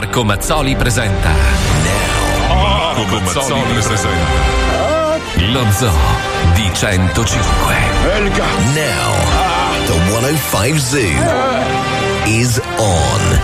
Marco Mazzoli presenta. Marco Mazzoli presenta. Lo Zoo di 105. Now, the 105 Zoo is on.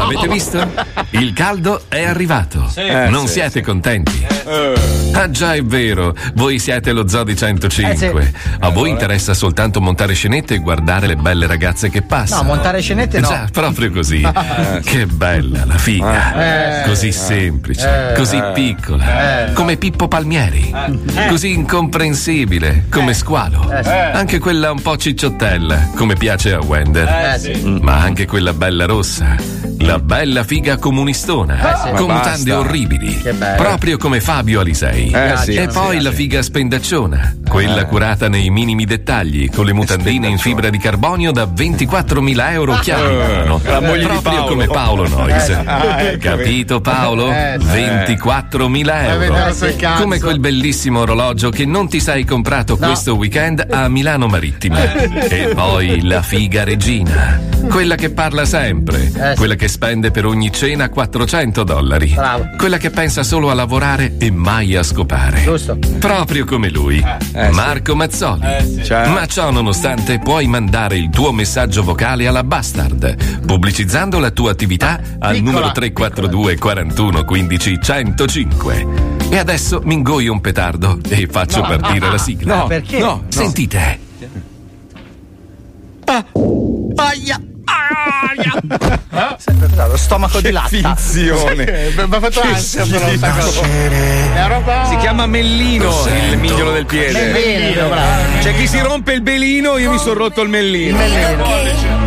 Avete visto? Il caldo è arrivato. Eh, non sì, siete contenti? Ah già è vero, voi siete lo Zoo di 105. Eh, sì. A voi interessa soltanto montare scenette e guardare le belle ragazze che passano. No, montare scenette no. Già, proprio così. che bella la figa. Eh. così semplice, Eh. così Eh. piccola. Eh. Come Pippo Palmieri. Eh. Così incomprensibile, come squalo. Eh, sì. Anche quella un po' cicciottella, come piace a Wender. Eh, sì. Ma anche quella bella rossa. La bella figa comunistona. Eh. Con mutande orribili. Proprio come Fabio Alisei. Eh, sì. e poi Sì, la figa spendacciona. Quella curata nei minimi dettagli, con le mutandine in fibra di carbonio da 24.000 euro la moglie di Proprio Paolo. come Paolo Nois. Ah, ecco. Capito Paolo? Eh, sì. 24.000 Avete euro. Come quel bellissimo orologio che non ti sei comprato questo weekend a Milano Marittima. E poi la figa regina. Quella che parla sempre. Eh. Quella che spende per ogni cena 400 dollari. Bravo. Quella che pensa solo a lavorare e mai a scopare. Giusto. Proprio come lui. Eh, Marco Mazzoli. Ciao. Ma ciò nonostante puoi mandare il tuo messaggio vocale alla Bastard, pubblicizzando la tua attività al Piccola, numero 342 41 15 105. E adesso mi ingoio un petardo e faccio partire la sigla. No, Perché? no, Sentite. Aia. Sempre lo stomaco di latta. Finzione. Mi ha fatto ansia però sta cosa. Ero qua. Si chiama Mellino il mignolo del piede. Mellino, bravo. C'è chi si rompe il belino, io mi sono rotto il mellino. non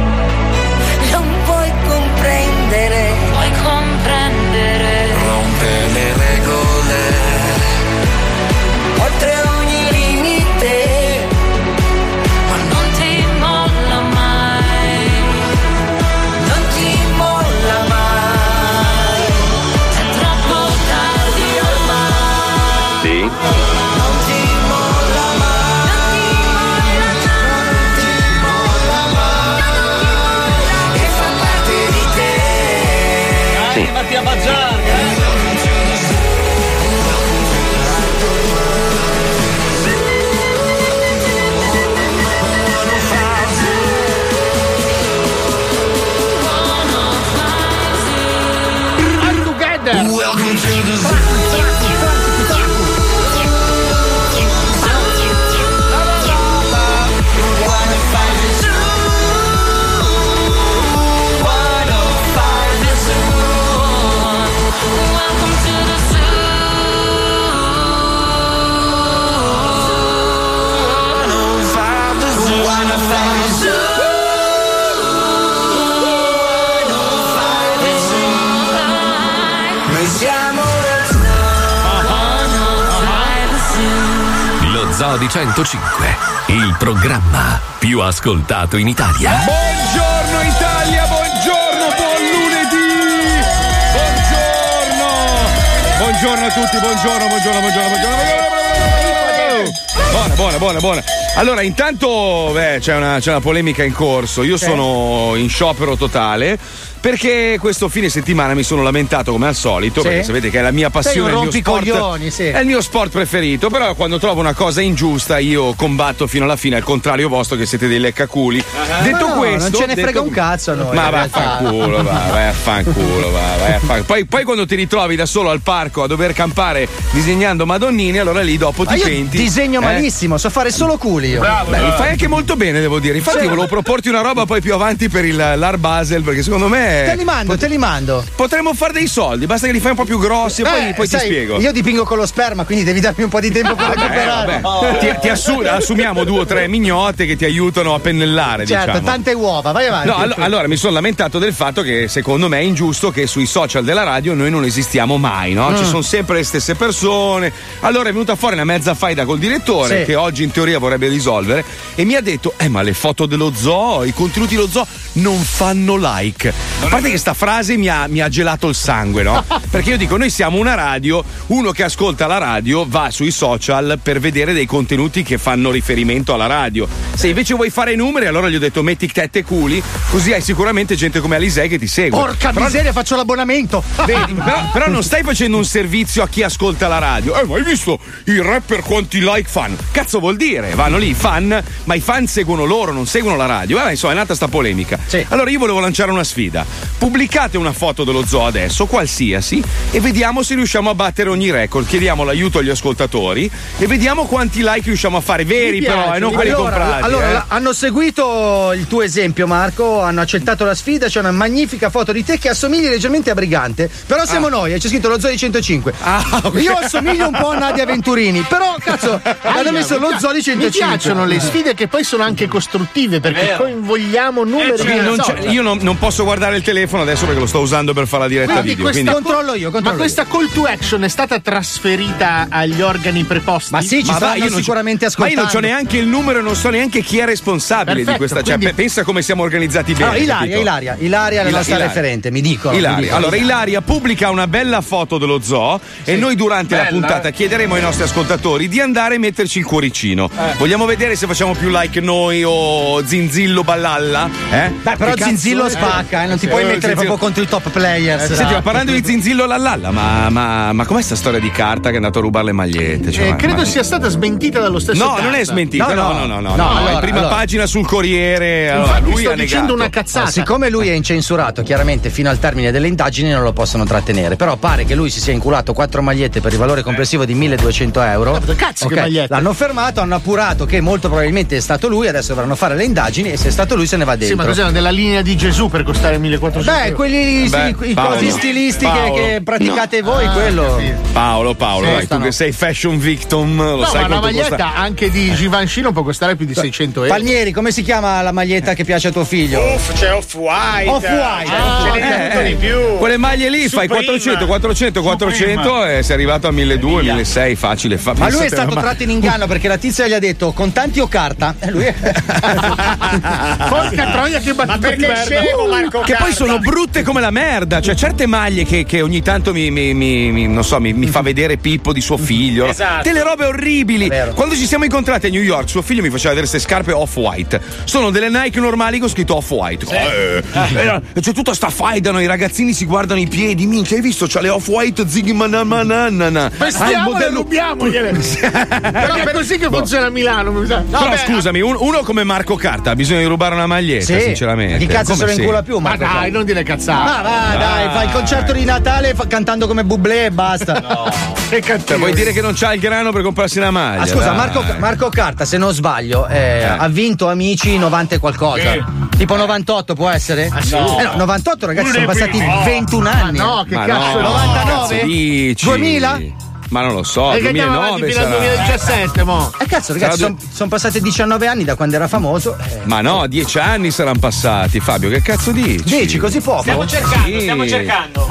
te. All 105, il programma più ascoltato in Italia. Buongiorno Italia, buongiorno, buon lunedì! Buongiorno! Buongiorno a tutti, buongiorno, buongiorno, buongiorno, buongiorno. buongiorno. Buona, buona, buona, buona. Allora, intanto beh, c'è, una, c'è, una, polemica in corso. Io okay. sono in sciopero totale perché questo fine settimana mi sono lamentato come al solito, Sì. perché sapete che è la mia Sei passione, un il sport, rompicoglioni, sì. è il mio sport preferito, però quando trovo una cosa ingiusta io combatto fino alla fine, al contrario vostro che siete dei leccaculi. Detto Ma no, questo, non ce ne detto- frega un cazzo a noi, Ma vai a fanculo, va, vai a fanculo, va, vai a fan- Poi, poi quando ti ritrovi da solo al parco a dover campare disegnando Madonnini, allora lì dopo Ma ti io penti. disegno eh? malissimo, so fare solo culi io. Beh, li fai anche molto bene, devo dire. Infatti, Sì. volevo proporti una roba poi più avanti per il, l'Art Basel, perché secondo me. Te li mando, te li mando. Potremmo fare dei soldi, basta che li fai un po' più grossi e poi, Eh, poi ti sai, spiego. Io dipingo con lo sperma, quindi devi darmi un po' di tempo per Eh, recuperare. vabbè. Ti, ti assu- assumiamo due o tre mignotte che ti aiutano a pennellare, Certo, Certo, diciamo. tante uova, vai avanti. No, allo- allora mi sono lamentato del fatto che secondo me è ingiusto che sui social della radio noi non esistiamo mai, no? Ci Mm. sono sempre le stesse persone. Allora è venuta fuori una mezza faida col direttore Sì. che oggi in teoria vorrebbe risolvere e mi ha detto: Eh, ma le foto dello zoo, i contenuti dello zoo non fanno like. A parte che sta frase mi ha, mi ha gelato il sangue, no? Perché io dico: noi siamo una radio, uno che ascolta la radio va sui social per vedere dei contenuti che fanno riferimento alla radio. Se invece vuoi fare i numeri, allora gli ho detto metti tette e culi, così hai sicuramente gente come Alisei che ti segue. Porca Però- miseria, faccio l'abbonamento. Vedi, però, però non stai facendo un servizio a chi ascolta la radio. Eh, ma hai visto i rapper quanti like fanno? Cazzo vuol dire? Vanno lì fan, ma i fan seguono loro, non seguono la radio. Vabbè, insomma, è nata sta polemica. Sì. Allora io volevo lanciare una sfida. Pubblicate una foto dello zoo adesso, qualsiasi, e vediamo se riusciamo a battere ogni record. Chiediamo l'aiuto agli ascoltatori e vediamo quanti like riusciamo a fare. Veri, però, piace, e non quelli allora, comprati. allora, eh. hanno seguito il tuo esempio, Marco. Hanno accettato la sfida. C'è una magnifica foto di te che assomigli leggermente a Brigante. Però siamo noi, e c'è scritto lo Zodi 105. Ah, ok. Io assomiglio un po' a Nadia Venturini. Però, cazzo, hanno messo lo Zodi 105. Mi piacciono le sfide che poi sono anche costruttive perché coinvolgiamo numeri Sì, di non io non, non posso guardare il telefono adesso perché lo sto usando per fare la diretta Quindi video. questa- Quindi Controllo io, controllo Ma questa call to action è stata trasferita agli organi preposti? Ma sì, ci Ma stanno va, io non c'ho- sicuramente Ma ascoltando. io non ho neanche il numero e non so neanche chi è responsabile di Perfetto, questa. Cioè, quindi- pe- pensa come siamo organizzati bene. Allora, Ilaria, capito? Ilaria, Ilaria è la nostra Ilaria. referente, mi dicono. mi Ilaria. dicono. Allora, Ilaria pubblica una bella foto dello zoo e noi durante la puntata chiederemo ai nostri ascoltatori di andare e metterci il cuoricino. Eh. Vogliamo vedere se facciamo più like noi o Zinzillo Ballalla? Eh? Dai, però Che Zinzillo è? spacca, eh, non ti Sì. puoi Eh, mettere Zinzillo- proprio contro i top players. Senti, ma parlando di Zinzillo Lallalla, ma, ma, ma com'è sta storia di carta che è andato a rubare le magliette? Cioè, Eh, ma- credo ma- sia stata smentita dallo stesso No, Carta. non è smentita. No, no, no, no. no, No, no, allora, in prima allora. pagina sul Corriere. Allora, Infatti lui sto dicendo una cazzata. Ah, siccome lui è incensurato, chiaramente fino al termine delle indagini non lo possono trattenere. Però pare che lui si sia inculato quattro magliette per il valore complessivo di 1200 euro. Cazzo, che Ok, magliette. L'hanno fermato, hanno appurato che molto probabilmente è stato lui. Adesso dovranno fare le indagini e se è stato lui se ne va Sì, dentro. ma cos'erano della linea di Gesù per costare 1400 Beh, euro? quelli sì, Beh, i Paolo. cosi stilisti che, Paolo. che praticate voi, Ah, quello. Paolo, Paolo, Sì, dai, tu che sei fashion victim, lo No, sai ma una maglietta costa? anche di Givenchy non può costare più di 600 euro. Palmieri, come si chiama la maglietta che piace a tuo figlio? Uff, c'è off-white. Off-white. Ah, ce n'è Eh, di più. Quelle maglie lì fai Supreme. 400, 400, 400 e sei arrivato a 1200, 1600, facile. Fa, Ma lui è stato ma- tratto in inganno perché la tizia gli ha detto contanti o carta? E lui è... Porca troia che battuta di scemo Marco Che poi Carta? sono brutte come la merda. Cioè, certe maglie che, che ogni tanto mi, mi- mi- mi- non so, mi, mi fa vedere Pippo di suo figlio. Esatto. Delle robe orribili. Quando ci siamo incontrati a New York, suo figlio mi faceva vedere queste scarpe off-white. Sono delle Nike normali con scritto off-white. Eh, eh, c'è tutta sta faidano, i ragazzini si guardano i piedi. Minchia, hai visto? C'ha le off-white ziggy mananana. Vestiamo e rubiamogliele. Però è così che funziona a Milano. mi sa. Però Vabbè, scusami, un- uno come Marco Carta ha bisogno di rubare una maglietta, Sì. sinceramente. Chi cazzo Come se lo sì? incula più? Ma Marco dai, Carta? non dire cazzate. Ma va, dai, fa il concerto di Natale fa- cantando come Bublé e basta. Che cattivo. Cioè, vuoi dire che non c'ha il grano per comprarsi una maglia? Ah, scusa. Marco, Marco Carta, se non sbaglio, eh, ha vinto Amici 90 e qualcosa. Tipo 98 può essere? sì? Eh no, 98 ragazzi, sono passati primi. 21 anni. Ma no, che Ma cazzo no, 99? cazzo dici? 2000? Ma non lo so, E avanti 2009 fino al sarà. 2017, mo. Eh cazzo ragazzi, Sarà sono passati 19 anni da quando era famoso. Eh, Ma no, dieci anni saranno passati, Fabio, che cazzo dici? dici così poco? Stiamo cercando, Sì. stiamo cercando.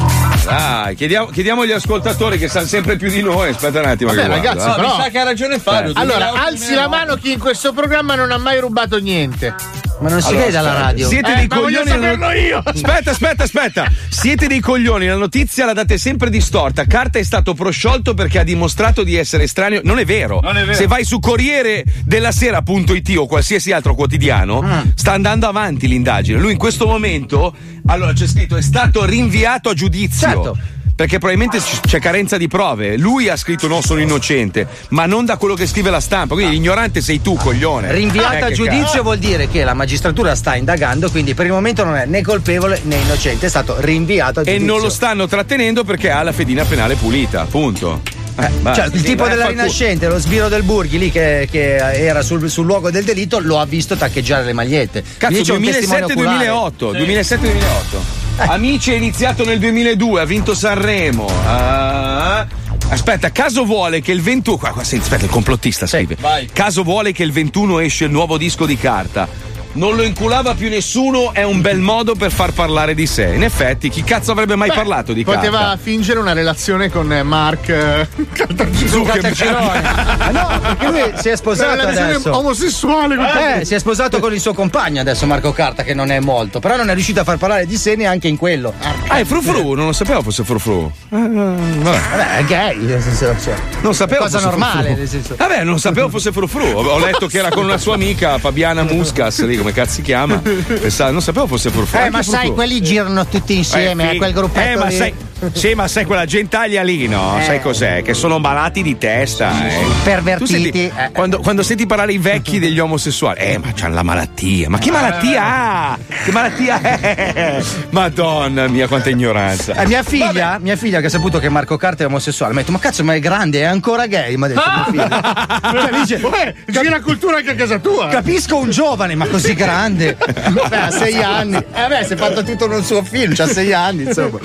Dai, chiediamo, chiediamo agli ascoltatori che sanno sempre più di noi. Aspetta un attimo Vabbè, che guardo, ragazzi, eh. però- che ha ragione Fabio. Allora, alzi la mano chi in questo programma non ha mai rubato niente. Ma non si Allora, vede alla radio. Siete Eh, dei ma voglio coglioni. saperlo io. Aspetta, aspetta, aspetta. Siete dei coglioni. La notizia la date sempre distorta. Carta è stato prosciolto perché ha dimostrato di essere estraneo. Non è vero. Non è vero. Se vai su Corriere della Sera.it o qualsiasi altro quotidiano, sta andando avanti l'indagine. Lui in questo momento, allora c'è scritto, è stato rinviato a giudizio. Certo. Perché probabilmente c'è carenza di prove. Lui ha scritto no, sono innocente, ma non da quello che scrive la stampa. Quindi l'ignorante sei tu, coglione. Rinviata a che giudizio vuol dire che la magistratura sta indagando, quindi per il momento non è né colpevole né innocente, è stato rinviato a e giudizio. non lo stanno trattenendo perché ha la fedina penale pulita, punto. Eh. Cioè, il tipo Eh, della. Rinascente, lo sbiro del Burghi lì che, che era sul, sul luogo del delitto, lo ha visto taccheggiare le magliette. Cazzo, Lì c'è un testimone oculare. 2007-2008. 2007-2008. Amici è iniziato nel 2002, ha vinto Sanremo. Ah. Aspetta, caso vuole che il 21. Qua, qua, aspetta, il complottista scrive. Caso vuole che il 21 esce il nuovo disco di carta. Non lo inculava più nessuno, è un bel modo per far parlare di sé. In effetti, chi cazzo avrebbe mai Beh, parlato di Poteva carta? fingere una relazione con eh, Mark eh, Caltagirone. Ah, no, perché lui si è sposato Una relazione adesso. omosessuale con Eh, si è sposato con il suo compagno adesso Marco Carta che non è molto, però non è riuscito a far parlare di sé neanche in quello. Ah, è frufru, non lo sapevo fosse frufru. Eh, vabbè. Vabbè, è gay, nel senso, cioè, Non sapevo cosa fosse normale, frufru. nel senso. Vabbè, non sapevo fosse frufru. Ho ho letto che era con una sua amica Fabiana Muscas, lì come cazzo si chiama. Pensavo- non sapevo fosse frufru. Eh, ma sai, quelli girano tutti insieme, Eh, a quel gruppetto Eh, ma lì. sai. Sì, ma sai quella gentaglia lì, no? Eh. Sai cos'è? Che sono malati di testa. eh. Pervertiti. Senti- Eh. quando, quando senti parlare i vecchi degli omosessuali, eh, ma c'hanno la malattia. Ma che malattia ha? Che malattia è? Madonna mia, quanta ignoranza. Eh, mia figlia, mia figlia che ha saputo che Marco Carta è omosessuale, mi ha detto: Ma cazzo, ma è grande, è ancora gay? Mi ha detto mia figlia. Cioè, dice, Uè, gira cultura anche a casa tua. Capisco un giovane, ma così grande. Beh, ha sei anni. Eh beh, si è fatto tutto nel suo film, c'ha sei anni, insomma.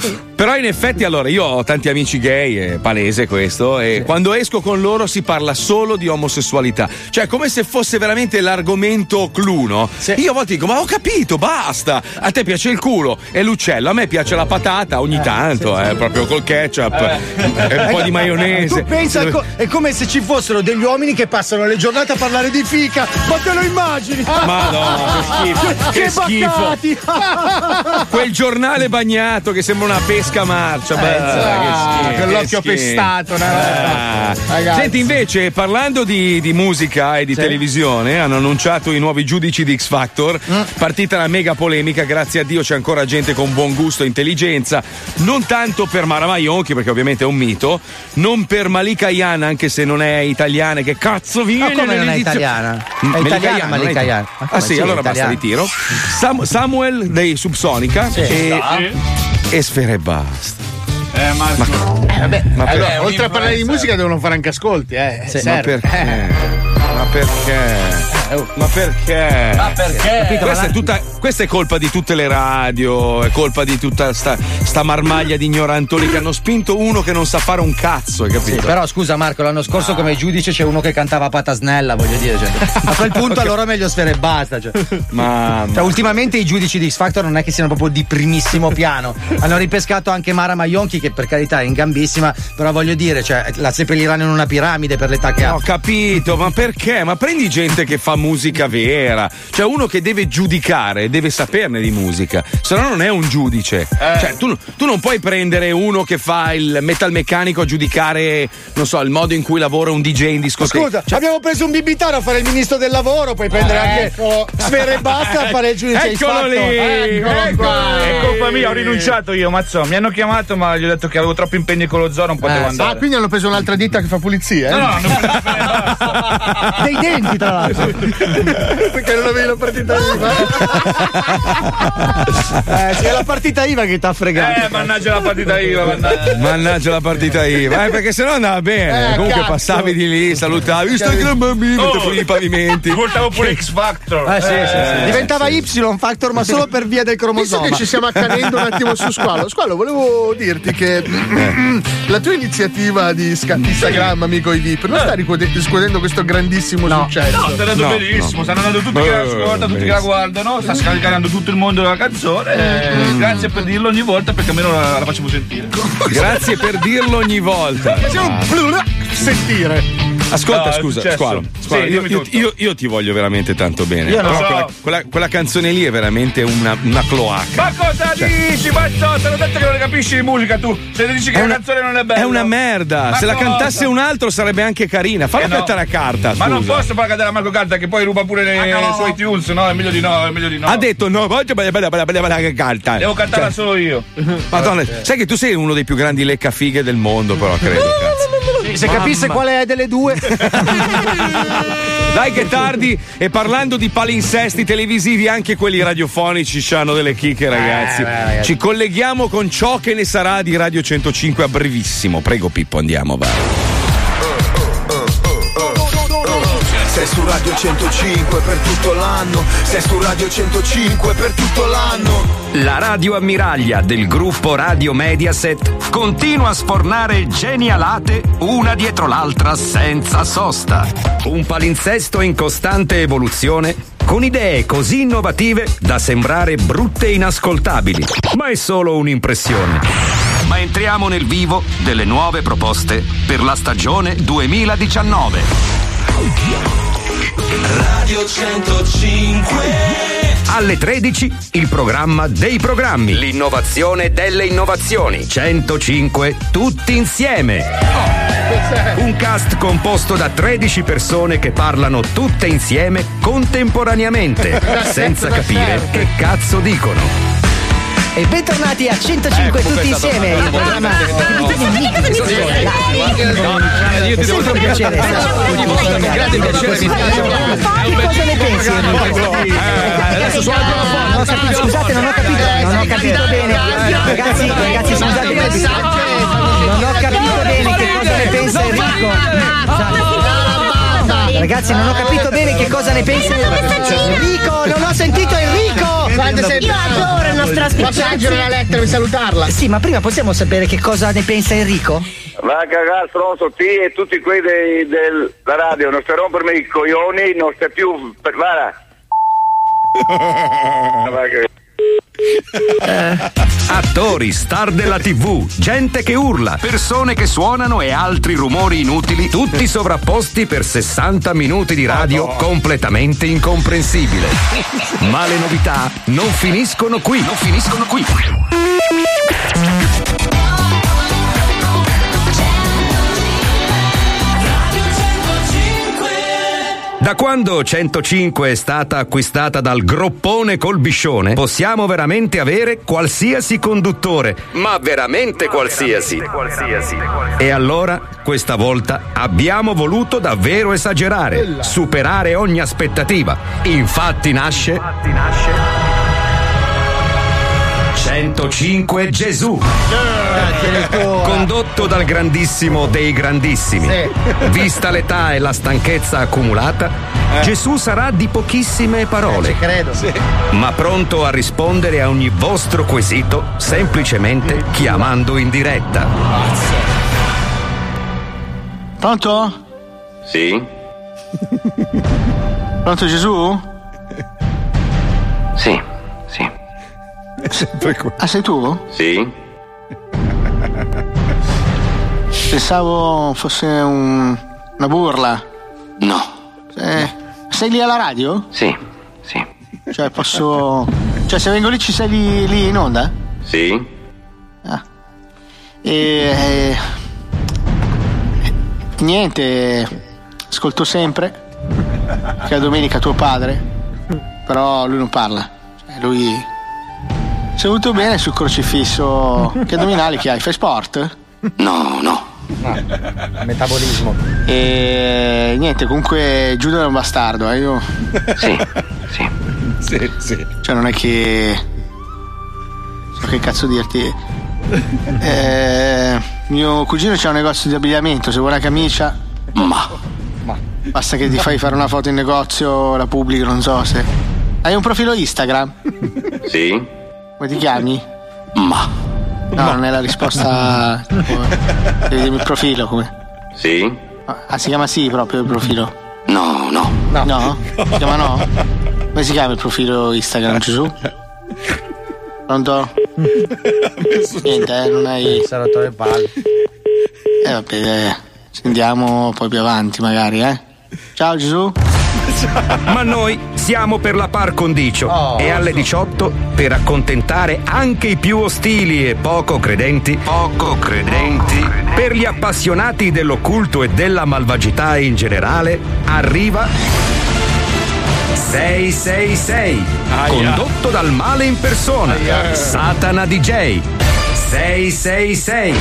Però in effetti allora io ho tanti amici gay, è palese questo, e quando esco con loro si parla solo di omosessualità. Cioè come se fosse veramente l'argomento clou, no? Io a volte dico ma ho capito, basta! A te piace il culo e l'uccello, a me piace la patata ogni tanto, eh, proprio col ketchup e un po' di maionese. Tu pensa, co- è come se ci fossero degli uomini che passano le giornate a parlare di fica, ma te lo immagini? Madonna, che schifo! Che schifo! baccati! Quel giornale bagnato che sembra una pesca marcia. beh, che schifo, con che pestato, no? Ah. Ragazzi. Senti, invece, parlando di, di musica e di televisione, hanno annunciato i nuovi giudici di X Factor. Partita la mega polemica, grazie a Dio c'è ancora gente con buon gusto e intelligenza. Non tanto per Mara Maionchi, perché ovviamente è un mito, non per Malika Yan, anche se non è italiana. Che cazzo viene? Ma come non è italiana? È Malika italiana, Malika è- Yan. Ma Ah sì, sì, allora è basta, ritiro. Sam- Samuel dei Subsonica e, e Sfera e basta. Eh, Marco. Ma Allora, per- oltre a parlare di musica devono fare anche ascolti, eh. Sì, Ma perché? Ma perché? Ma perché? Ma perché? Capito, Questa ma è, tutta, questa è colpa di tutte le radio, è colpa di tutta sta, sta marmaglia di ignorantoni che hanno spinto uno che non sa fare un cazzo, hai Sì, capito? però scusa Marco, l'anno scorso come giudice c'è uno che cantava patasnella, voglio dire. Cioè, a quel punto allora meglio sfera e basta. Cioè. Ma, Cioè, ultimamente i giudici di X Factor non è che siano proprio di primissimo piano. Hanno ripescato anche Mara Maionchi, che per carità è in gambissima, però voglio dire, cioè, la seppelliranno in una piramide per l'età che ha. Ho capito, ma perché? Ma prendi gente che fa musica vera. Cioè, uno che deve giudicare, deve saperne di musica. Se no, non è un giudice. Cioè, tu, tu non puoi prendere uno che fa il metalmeccanico a giudicare, non so, il modo in cui lavora un DJ in discoteca. Scusa, abbiamo preso un bibitaro a fare il ministro del lavoro, puoi prendere anche Sfera e basta a fare il giudice Eccolo lì! Qua. lì! È colpa mia, ho rinunciato io, Mazzò. Mi hanno chiamato, ma gli ho detto che avevo troppi impegni con lo zoo, non potevo Eh, andare. Ah, quindi hanno preso un'altra ditta che fa pulizia, eh? No, no, non Dei denti, tra l'altro. Perché non avevi la partita IVA? Eh, sì, è la partita IVA che ti ha fregato. Eh, mannaggia la partita IVA, mannaggia. Mannaggia la partita IVA, eh, perché sennò andava bene. Eh, Comunque cazzo. passavi di lì, salutavi. Instagram bambino, Oh. oh. i pavimenti. Portavo pure X Factor. Eh, sì, sì, sì. Diventava sì. Y Factor, ma solo per via del Visto cromosoma. che ci stiamo accanendo un attimo su Squalo, Squalo, volevo dirti che la tua iniziativa di Instagram, amico i VIP, non sta ricuode- riscuotendo questo grandissimo successo. No, sta andando No, benissimo, stanno andando tutti che la ascoltano, tutti che la guardano, sta scaricando tutto il mondo della canzone. eh, Grazie per dirlo ogni volta perché almeno la, la facciamo sentire. Grazie per dirlo ogni volta. Blur- sentire. Ascolta, No, scusa. Squalo. Squalo, Sì, io, io- io- io ti voglio veramente tanto bene. Io Però so. quella, quella- quella canzone lì è veramente una, una cloaca. Ma cosa Cioè. dici, Mazzò? Te l'ho detto che non ne capisci di musica tu. Se ne dici che È la una, canzone non è bella. è una merda. Ma Se la cosa? cantasse un altro sarebbe anche carina. Falla Eh no. cantare a carta. Ma non scusa. posso far cantare a Marco Carta che poi ruba pure le sue iTunes, no? È meglio di no, è meglio di no. Ha detto no, voglio bella bella bella bella bella che canta. Devo cantarla Cioè, solo io. Madonna, sai che tu sei uno dei più grandi leccafighe del mondo, però credo, cazzo. Se capisse quale è delle due. Dai che è tardi e parlando di palinsesti televisivi anche quelli radiofonici hanno delle chicche ragazzi. beh, ragazzi. Ci colleghiamo con ciò che ne sarà di Radio 105 a brevissimo. Prego Pippo andiamo vai. Sei su Radio 105 per tutto l'anno. Sei su Radio 105 per tutto l'anno. La radio ammiraglia del gruppo Radio Mediaset continua a sfornare genialate una dietro l'altra senza sosta. Un palinsesto in costante evoluzione con idee così innovative da sembrare brutte e inascoltabili. Ma è solo un'impressione. Ma entriamo nel vivo delle nuove proposte per la stagione 2019. Radio 105 Alle 13 il programma dei programmi. L'innovazione delle innovazioni. 105 tutti insieme. Un cast composto da 13 persone che parlano tutte insieme contemporaneamente, senza capire che cazzo dicono. E bentornati a 105 Ecco, tutti insieme, il programma io ti devo sempre un piacere dire- stare ogni volta un grande piacere, mi Che cosa ne pensi? adesso suona Scusate, non ho capito, non ho capito bene. Ragazzi, ragazzi, scusate, non ho capito bene che cosa ne pensa Enrico. Ragazzi, non ho capito bene che cosa ne pensa Enrico. Non ho sentito Enrico. Io adoro il nostro ospite. Posso leggere una lettera e salutarla? Sì, ma prima possiamo sapere che cosa ne pensa Enrico? Va a cagare stronzo T e tutti quelli dei- della radio, non stai rompermi i coglioni, non stai più per guarda. Che- Attori, star della TV, gente che urla, persone che suonano e altri rumori inutili, tutti sovrapposti per 60 minuti di radio completamente incomprensibile. Ma le novità non finiscono qui, non finiscono qui. Da quando 105 è stata acquistata dal groppone Colbiscione, possiamo veramente avere qualsiasi conduttore, ma veramente qualsiasi. E allora, questa volta, abbiamo voluto davvero esagerare, superare ogni aspettativa. Infatti nasce 105 Gesù. Condotto dal grandissimo dei grandissimi. Vista l'età e la stanchezza accumulata, Gesù sarà di pochissime parole. credo. Ma pronto a rispondere a ogni vostro quesito semplicemente chiamando in diretta. Pronto? Sì? Pronto Gesù? Sì, sì. Ah, sei tu? Sì? Pensavo fosse un- una burla. No. Eh, sei lì alla radio? Sì, sì. Cioè, posso. Cioè, se vengo lì ci sei lì, lì in onda? Sì? E. eh, niente, ascolto sempre che a domenica tuo padre, però lui non parla. Cioè, lui. Sei venuto bene sul crocifisso. Che addominali che hai? Fai sport? No, no. Metabolismo. E niente, comunque Giuda è un bastardo, eh, io. Sì, sì. Sì, sì. Cioè non è che. So che cazzo dirti. Eh, mio cugino c'ha un negozio di abbigliamento, se vuole una camicia. Ma. Basta che ti fai fare una foto in negozio, la pubblico, non so se. Hai un profilo Instagram? Sì? Come ti chiami? Ma. No, non è la risposta. tipo, Devi dirmi il profilo come. Sì? Ah, si chiama sì proprio il profilo. No, no. No? Si chiama no? Come si chiama il profilo Instagram, Gesù? Pronto? Niente, eh, non hai. Rotto le palle. Eh vabbè, eh, sentiamo poi più avanti magari, eh. Ciao Gesù. Ma noi siamo per la par condicio Oh, e alle 18 per accontentare anche i più ostili e poco credenti. Poco credenti. Per gli appassionati dell'occulto e della malvagità in generale, arriva 666, condotto dal male in persona, Satana DJ. 666.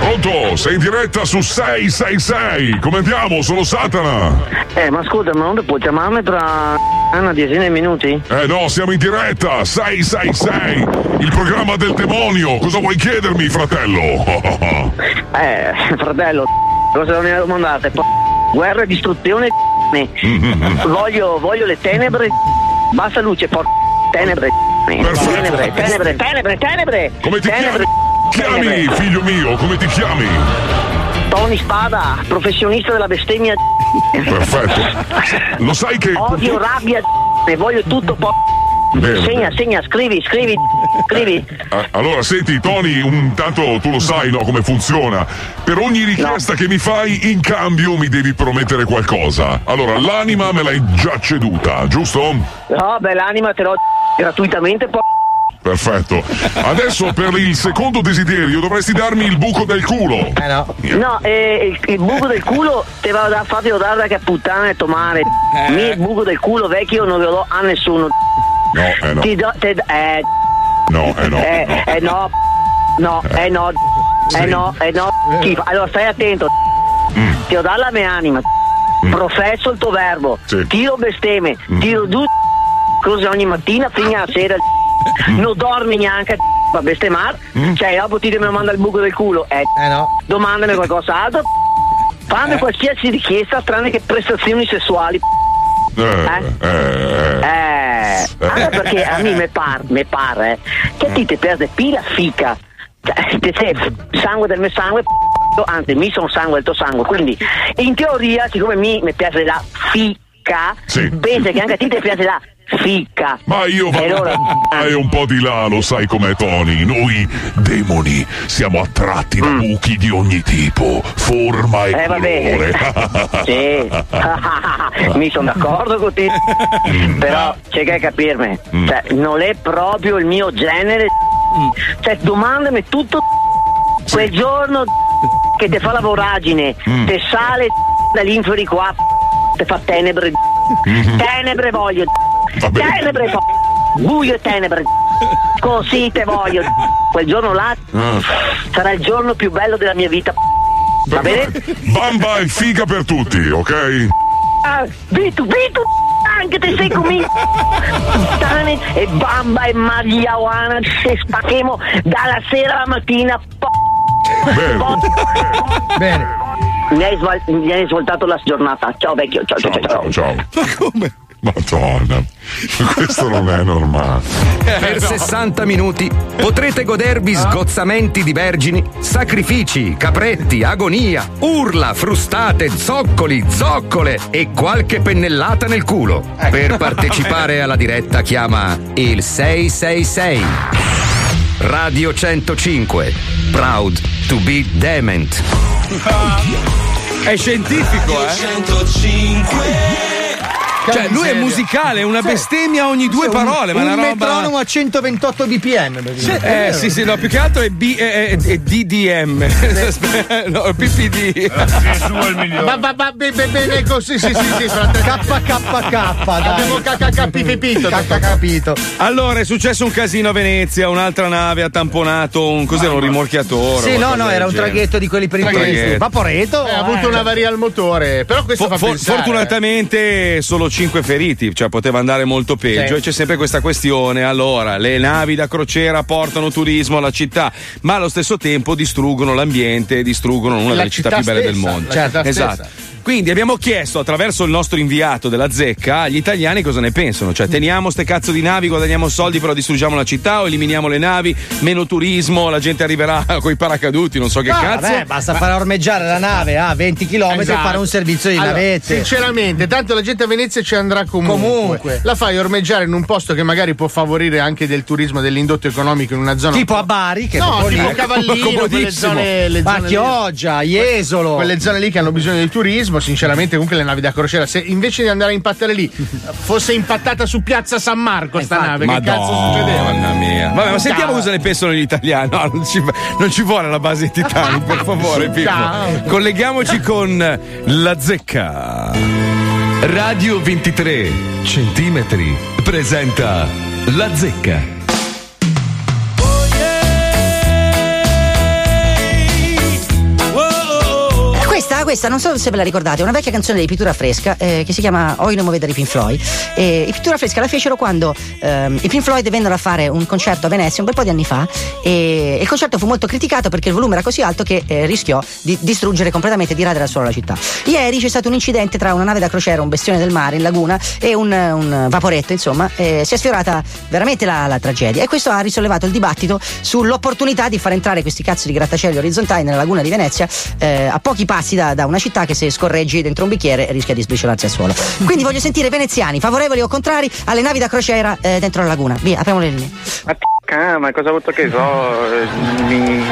Pronto? Sei in diretta su 666. Come andiamo? Sono Satana. Eh, ma scusa, ma non puoi chiamarmi tra una decina di minuti? Eh no, siamo in diretta. 666. Il programma del demonio. Cosa vuoi chiedermi, fratello? Eh, fratello, cosa mi domandate? Po- guerra e distruzione voglio, voglio le tenebre, basta luce, por- tenebre, tenebre, tenebre, tenebre, tenebre, Come ti tenebre, chiami, tenebre. figlio mio? Come ti chiami? Tony Spada, professionista della bestemmia. Perfetto. Lo sai che. Odio, rabbia, ne voglio tutto po'. Bene, Segna, segna, scrivi, scrivi, scrivi. Ah, Allora, senti, Tony, un, tanto tu lo sai no, come funziona. Per ogni richiesta che mi fai, in cambio mi devi promettere qualcosa. Allora, l'anima me l'hai già ceduta, giusto? No, beh, l'anima te l'ho gratuitamente po'. Perfetto. Adesso per il secondo desiderio dovresti darmi il buco del culo. Eh no. No, eh, il, il buco del culo te va da farti dare da che puttana e tomare. Eh. Mi il buco del culo vecchio non lo do a nessuno. No, eh no. Ti do, te, eh, No, eh no. eh, no. eh no, no, eh no, Sì. eh no, eh no. schifo. Allora stai attento. Mm. Ti ho dato la mia anima. Professo il tuo verbo. Sì. Mm. Tiro bestemmie. Tiro due cose ogni mattina fino alla sera. Mm. Non dormi neanche a bestemmare. Cioè, dopo ti lo manda il buco del culo. Eh, no. Domandami qualcos'altro. Fammi qualsiasi richiesta tranne che prestazioni sessuali. Eh, eh, eh. Eh, allora perché a me mi pare, mi pare che ti ti piace pila fica. Cioè, te sangue del mio sangue, anzi, mi sono sangue del tuo sangue. Quindi, in teoria, siccome mi, mi piace la fica, Sì. pensa che anche a te ti piace la fica. Ma io E allora, vai un po' di là, lo sai com'è Tony. Noi demoni siamo attratti da buchi di ogni tipo, forma e Mm. Eh, colore. sì, mi sono d'accordo con te, però c'è che capirmi, Mm. cioè, non è proprio il mio genere, cioè domandami tutto quel giorno che ti fa la voragine, Mm. te sale dall'inferi qua, te fa tenebre, Mm-hmm. tenebre voglio, tenebre buio e tenebre, così te voglio, quel giorno là Ah. sarà il giorno più bello della mia vita, va bene? Bamba e figa per tutti, ok? Ah, Vitu, Vitu, anche te sei. Puttane e bamba e magliawana, se spacchemo dalla sera alla mattina. po- Bene. Mi hai, sval- mi hai svoltato la giornata. Ciao vecchio, ciao ciao ciao. Ciao. Ma come? Madonna, questo non è normale. Per 60 minuti potrete godervi sgozzamenti di vergini, sacrifici, capretti, agonia, urla, frustate, zoccoli, zoccole e qualche pennellata nel culo. Per partecipare alla diretta chiama il 666. Radio 105. Proud to be dement. È scientifico, eh? 105 Cioè, lui è musicale, è una bestemmia ogni due parole, ma un roba. metronomo a 128 bpm. Eh sì, sì, no, più che altro è, B, è, è- è DDM. no, PPD. Bene così, sì, sì, sì. KKK. Abbiamo capito. capito. Allora, è successo un casino a Venezia, un'altra nave ha tamponato un cos'era un rimorchiatore. Sì, no, no, era un traghetto di quelli per i turisti. Vaporeto. Eh, ha avuto una varia al motore, però questo fa pensare. fortunatamente solo 5 feriti, cioè poteva andare molto peggio Sì. e c'è sempre questa questione. Allora, le navi da crociera portano turismo alla città, ma allo stesso tempo distruggono l'ambiente, distruggono una La delle città, città più belle del mondo. città esatto. stessa. Quindi abbiamo chiesto attraverso il nostro inviato della zecca agli italiani cosa ne pensano. Cioè, teniamo ste cazzo di navi, guadagniamo soldi, però distruggiamo la città o eliminiamo le navi, meno turismo, la gente arriverà con i paracaduti, non so che Ah, cazzo. vabbè, basta fare ormeggiare la nave a 20 km Esatto. e fare un servizio di Allora, navette. Sinceramente, tanto la gente a Venezia ci andrà comunque. Comunque. La fai ormeggiare in un posto che magari può favorire anche del turismo, dell'indotto economico in una zona. Tipo a Bari, che No, tipo lì. Cavallino, quelle Comodissimo. zone, le Ma zone lì. Chioggia, Jesolo. Quelle zone lì che hanno bisogno di turismo, sinceramente, comunque le navi da crociera, se invece di andare a impattare lì, fosse impattata su piazza San Marco sta nave, che cazzo succedeva? Madonna mia. Vabbè, ma sentiamo cosa ne pensano gli italiani. No, non ci, non ci vuole la base di Titanic, per favore, Pippo. Colleghiamoci con la zecca. Radio 23 centimetri presenta La Zecca. Questa, non so se ve la ricordate, è una vecchia canzone di Pittura Fresca eh, che si chiama Oi non muovete i Pink Floyd. E Pittura Fresca la fecero quando ehm, i Pink Floyd vennero a fare un concerto a Venezia un bel po' di anni fa e il concerto fu molto criticato perché il volume era così alto che eh, rischiò di distruggere completamente, di radere al suolo la città. Ieri c'è stato un incidente tra una nave da crociera, un bestione del mare in laguna e un, un vaporetto, insomma, eh, si è sfiorata veramente la, la tragedia e questo ha risollevato il dibattito sull'opportunità di far entrare questi cazzo di grattacieli orizzontali nella laguna di Venezia eh, a pochi passi da- da una città che se scorreggi dentro un bicchiere rischia di sbriciolarsi al suolo. Quindi voglio sentire veneziani, favorevoli o contrari alle navi da crociera eh, dentro la laguna. Via, apriamo le linee. Ah, ma cosa ha avuto che so? eh, Mi.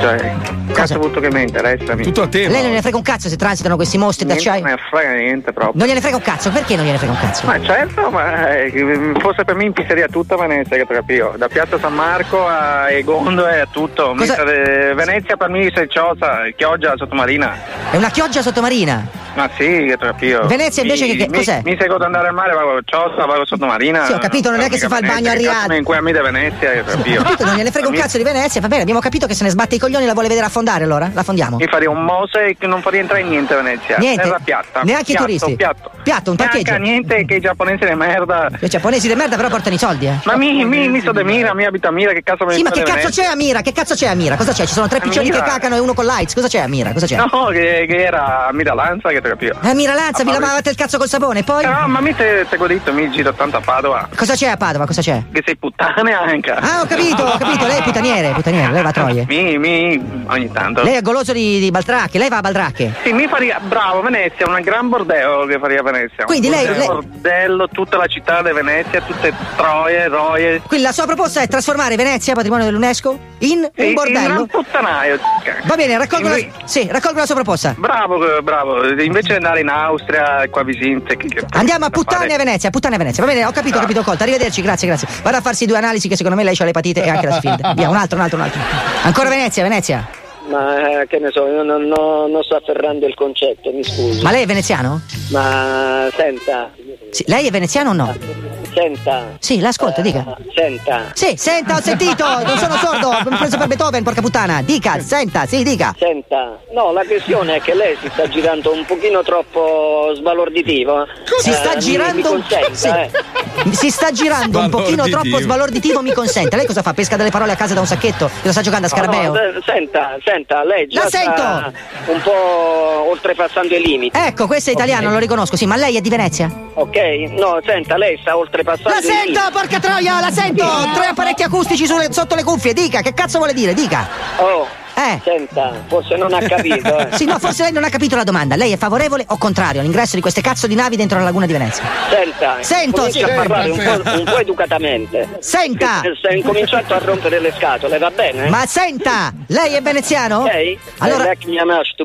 cioè. Cazzo ha avuto che mi interessa? Mi... Tutto a te. Lei non gliene frega un cazzo se transitano questi mostri d'acciaio? Non me ne frega niente proprio. Non gliene frega un cazzo, perché non gliene frega un cazzo? Ma certo, ma eh, forse per me impisseria tutta Venezia, che te capito? Da Piazza San Marco a Egondo e a tutto. Cosa- de- Venezia per me sei ciosa, chioggia sottomarina. È una chioggia sottomarina. Ma sì, che capito? Venezia invece che- che mi, cos'è? Mi seguo ad andare al mare, vado ciosa, vado sottomarina. Sì, ho capito, non è che si fa il bagno a Riyadh. Ma in cui amici di Venezia, capito? Non gliene frega un cazzo di Venezia, va bene, abbiamo capito che se ne sbatte i coglioni la vuole vedere affondare allora? La fondiamo. Mi farei un mose che non fa rientrare niente a Venezia. Niente? Terra piatta. Neanche i Piatto, turisti? Piatto. Piatto, un parcheggio? Neanche niente che i giapponesi di merda. I giapponesi di merda però portano i soldi, eh. Ma mi, mi, mi so de Mira, mi abita a Mira, che cazzo me ne Sì, ma che cazzo c'è a Mira? Che cazzo c'è a Mira? Cosa c'è? Ci sono tre piccioni che cacano e uno con l'AIDS. Cosa c'è a Mira? Cosa c'è? No, che, che era a Mira Lanza, che te capito? Eh, Mira Lanza, vi Ah, lavavate il cazzo col sapone, poi? No, ma mi te, te godito, mi giro tanto a Padova. Cosa c'è a Padova? Cosa c'è? Che sei puttane anche. Ah, ho capito, ho capito, lei è puttaniere, puttaniere, lei va a troie. Mi, mi, ogni tanto. Lei è goloso di, di Baltracche, lei va a Baltracche. Sì, mi faria, bravo, Venezia, un gran bordello che faria Venezia. Quindi un lei- bordello, lei- bordello, tutta la città di Venezia, tutte troie, roie. Quindi la sua proposta è trasformare Venezia, patrimonio dell'UNESCO, in Sì, un bordello? Un puttanaio. Va bene, raccolgo la, Invece- sì, raccolgo la sua proposta. Bravo, eh, bravo. Invece di andare in Austria, qua vicino. che- Andiamo a puttane a Venezia, puttane a Venezia. Va bene, ho capito, ho capito, colto. Arrivederci, grazie, grazie. Vado a farsi due analisi che secondo me lei ha l'epatite e anche la sfida. Via, un altro, un altro, un altro. Ancora Venezia, Venezia. Ma eh, che ne so, io non, non- non sto afferrando il concetto, mi scusi. Ma lei è veneziano? Ma senta, Sì, lei è veneziano o no? senta. Sì, l'ascolto, dica. Senta. Sì, senta, ho sentito, non sono sordo, mi ho preso per Beethoven, porca puttana. Dica, senta, sì, dica. Senta, no, la questione è che lei si sta girando un pochino troppo sbalorditivo. Si Eh, sta mi- girando mi un- consenta, sì. eh. Si sta girando un pochino troppo sbalorditivo, mi consente. Lei cosa fa? Pesca delle parole a casa da un sacchetto? Cosa sta giocando a scarabeo? No, no, eh, senta, senta, lei già La sento! un po' oltrepassando i limiti. Ecco, questo è italiano, lo riconosco, sì, ma lei è di Venezia? Ok? No, senta, lei sta oltrepassando La i limiti. sento, porca troia, la sento! Tre apparecchi acustici sulle- sotto le cuffie, dica, che cazzo vuole dire? Dica! Oh, Eh. senta, forse non ha capito, eh. Sì, no, forse lei non ha capito la domanda. Lei è favorevole o contrario all'ingresso di queste cazzo di navi dentro la laguna di Venezia? Senta, Sento, sì. parlare un po', un po' educatamente. Senta! Che Sta incominciando a rompere le scatole, va bene? Ma senta, lei è veneziano? Ok? Allora-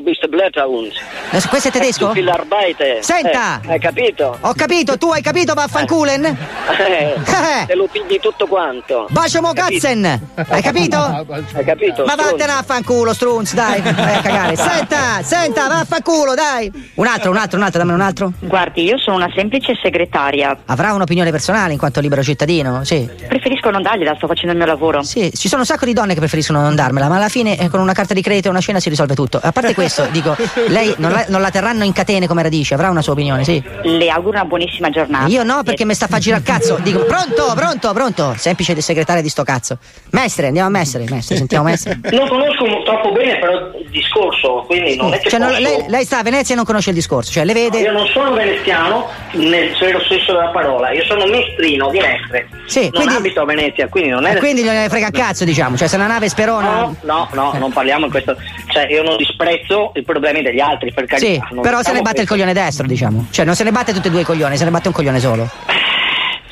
bist Blätterhund. Adesso, questo è tedesco? Arbeite. Senta! Eh, hai capito? Ho capito, tu hai capito, vaffanculen? Eh, te lo pigli tutto quanto. Bacio mo! Hai capito? Hai capito? Ma vattene a fanculo, strunz, dai, vai a cagare. Senta, senta, vaffanculo, dai. Un altro, un altro, un altro, dammi un altro. Guardi, io sono una semplice segretaria. Avrà un'opinione personale in quanto libero cittadino? Sì. Preferisco non dargliela, sto facendo il mio lavoro. Sì, ci sono un sacco di donne che preferiscono non darmela, ma alla fine eh, con una carta di credito e una cena si risolve tutto. A parte questo, dico, lei non la, non la terranno in catene come radice, avrà una sua opinione, sì. Le auguro una buonissima giornata. Io no, perché mi sta a far girare il cazzo. Dico, pronto, pronto, pronto. Semplice segretaria di sto cazzo. Mestre, andiamo a mestre, mestre, sentiamo mestre. Non conosco troppo bene però il discorso, quindi non è che Cioè, non- posso... lei, lei sta a Venezia e non conosce il discorso, cioè le vede. Io non sono veneziano nel vero senso della parola, io sono mestrino di Mestre. Sì, non quindi- abito a Venezia, quindi non è. E quindi gliene frega il cazzo, diciamo. Cioè, se una nave sperona. No, no, no, non parliamo in questo. Cioè, io non disprezzo i problemi degli altri, per carità. Sì, non però se ne diciamo batte il che- coglione destro, diciamo. Cioè, non se ne batte tutti e due i coglioni, se ne batte un coglione solo.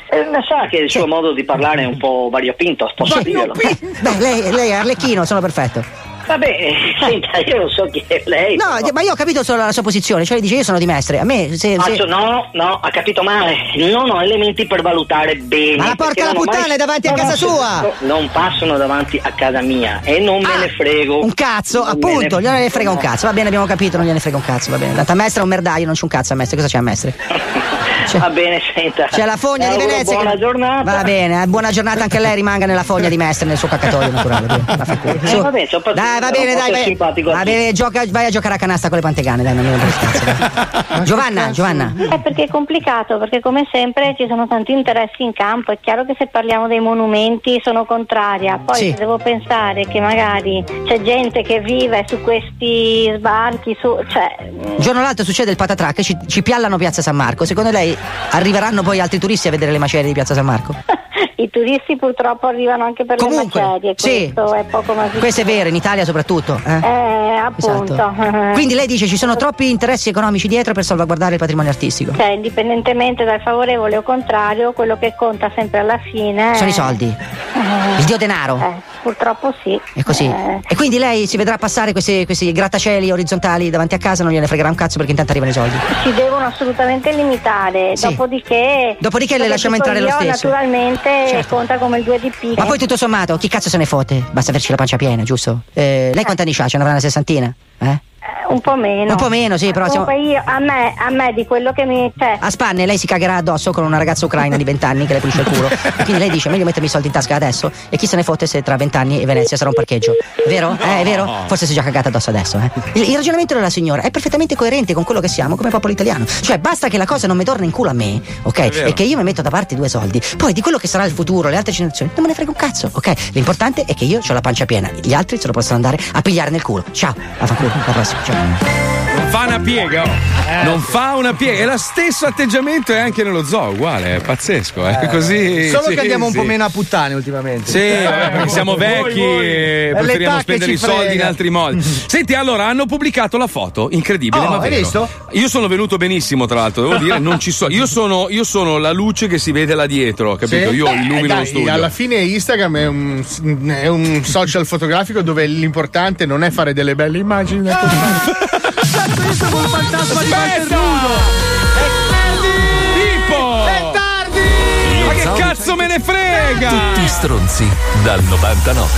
Eh, sa che il suo modo di parlare è un po' variopinto, posso dirlo? Beh, lei, lei è Arlecchino, sono perfetto. Vabbè, senta, io non so chi è lei. No, però. ma io ho capito solo la sua posizione, cioè lei dice io sono di Mestre. A me se. se- no, no, ha capito male. Non ho elementi per valutare bene. Ma la porca la ho mai- puttana è davanti a No, casa no, sua! no, Non passano davanti a casa mia e non me ne frego. Ah, Un cazzo, Non appunto, ne- gliene frega un cazzo. Va bene, abbiamo capito, non gliene frega un cazzo, va bene. Tanto a Mestre è un merdaio, non c'è un cazzo a Mestre. Cosa c'è a Mestre? Va bene, senta. C'è la fogna di Venezia. Buona che- giornata. Va bene, eh, buona giornata anche a lei, rimanga nella fogna di Mestre, nel suo caccatoio naturale. Eh, vabbè, c'ho pazienza, Dai, va bene, dai, vai. simpatico a Va bene, gioca- vai a giocare a canasta con le pantegane, dai, non mi rompere il. Giovanna, Giovanna. Eh, perché è complicato, perché come sempre ci sono tanti interessi in campo. È chiaro che se parliamo dei monumenti sono contraria. Poi Sì. devo pensare che magari c'è gente che vive su questi sbarchi, su, cioè. Un giorno o l'altro succede il patatrac, ci, ci piallano Piazza San Marco. Secondo lei arriveranno poi altri turisti a vedere le macerie di Piazza San Marco? I turisti purtroppo arrivano anche per Comunque, le macerie, sì. questo è poco ma Questo è vero, in Italia soprattutto. Eh? Eh, appunto. Esatto. Quindi lei dice ci sono troppi interessi economici dietro per salvaguardare il patrimonio artistico. Cioè, indipendentemente dal favorevole o contrario, quello che conta sempre alla fine sono è... i soldi. Il dio denaro. Eh, purtroppo sì. È così. Eh. E quindi lei si vedrà passare questi, questi, grattacieli orizzontali davanti a casa, non gliene fregherà un cazzo perché intanto arrivano i soldi. Si devono assolutamente limitare, sì. dopodiché... Dopodiché le lasciamo entrare io, lo stesso. Naturalmente certo. conta come il 2 di P. Ma eh. poi tutto sommato, chi cazzo se ne fote? Basta averci la pancia piena, giusto? Eh, lei eh. quanti anni ha? Ce ne avrà una sessantina? Eh? Eh, un po' meno. Un po' meno, sì, però. Siamo... Io, a, me, a me di quello che mi. Cioè... A spanne lei si cagherà addosso con una ragazza ucraina di 20 anni che le pulisce il culo. Quindi lei dice: meglio mettermi i soldi in tasca adesso. E chi se ne fotte se tra 20 anni Venezia sarà un parcheggio. Vero? No. Eh, è vero? Forse si è già cagata addosso adesso. Eh? Il, il, ragionamento della signora è perfettamente coerente con quello che siamo come popolo italiano. Cioè, basta che la cosa non mi torna in culo a me, ok? E che io mi metto da parte due soldi. Poi di quello che sarà il futuro, le altre generazioni, non me ne frega un cazzo, ok? L'importante è che io ho la pancia piena, gli altri se lo possono andare a pigliare nel culo. Ciao, a alla prossima. 站。fa una piega, oh. eh, non sì. fa una piega. È lo stesso atteggiamento è anche nello zoo, uguale, è pazzesco. Eh. eh. Così, eh, Solo sì, che andiamo sì. un po' meno a puttane ultimamente. Sì, eh, eh siamo vecchi, voi, voi. potremmo spendere i soldi in altri modi. Senti, allora hanno pubblicato la foto, incredibile. Oh, ma hai visto? Io sono venuto benissimo, tra l'altro, devo dire, non ci so. Io sono, io sono la luce che si vede là dietro, capito? Io Beh, illumino eh, dai, lo studio. Alla fine Instagram è un, è un social fotografico dove l'importante non è fare delle belle immagini. Ah fatto questo con il fantasma di Valternudo? È tardi! Tipo! È tardi! Ma che cazzo me ne frega! Tutti stronzi dal 99.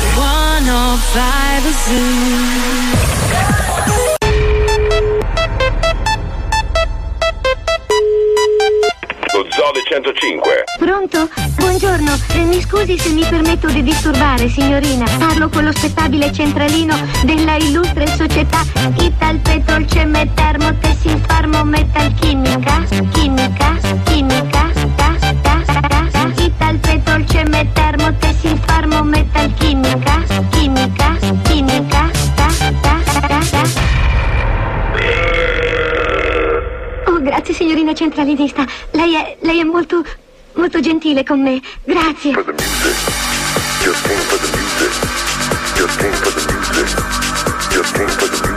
105 Pronto, Zove 105. Pronto? Buongiorno, eh, mi scusi se mi permetto di disturbare, signorina. Parlo con lo spettabile centralino della illustre società Ital Petrolceme Termo Tessinfarmo Metalchimica. Chimica, chimica, gas, gas, gas. Ital Petrolceme Termo Tessinfarmo Metalchimica. Chimica, chimica. Grazie, signorina centralinista. Lei è, lei è molto, molto gentile con me. Grazie. Just came for the music. Just came for the music. Just came for the music.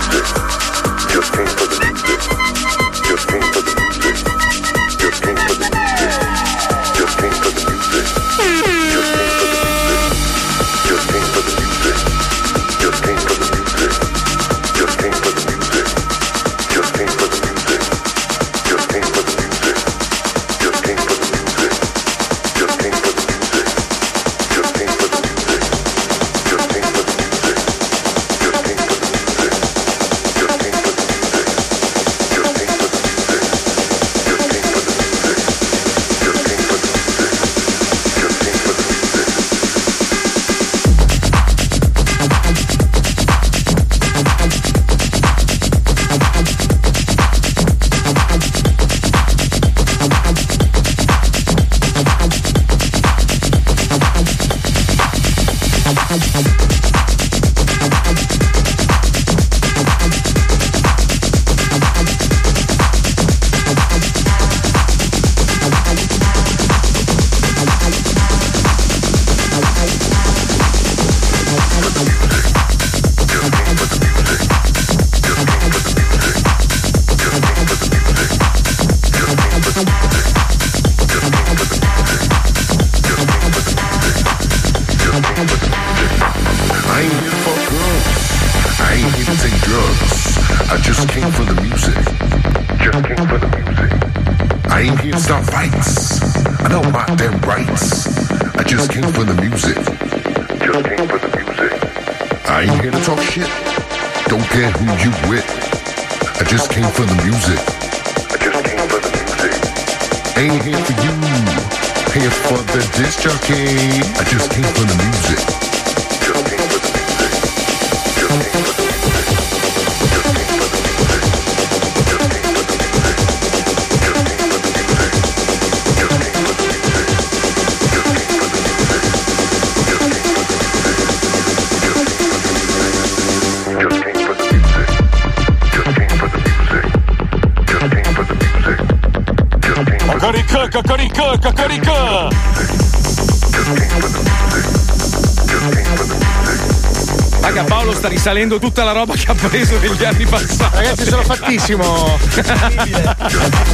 Risalendo tutta la roba che ha preso negli anni passati. Ragazzi, sono fattissimo.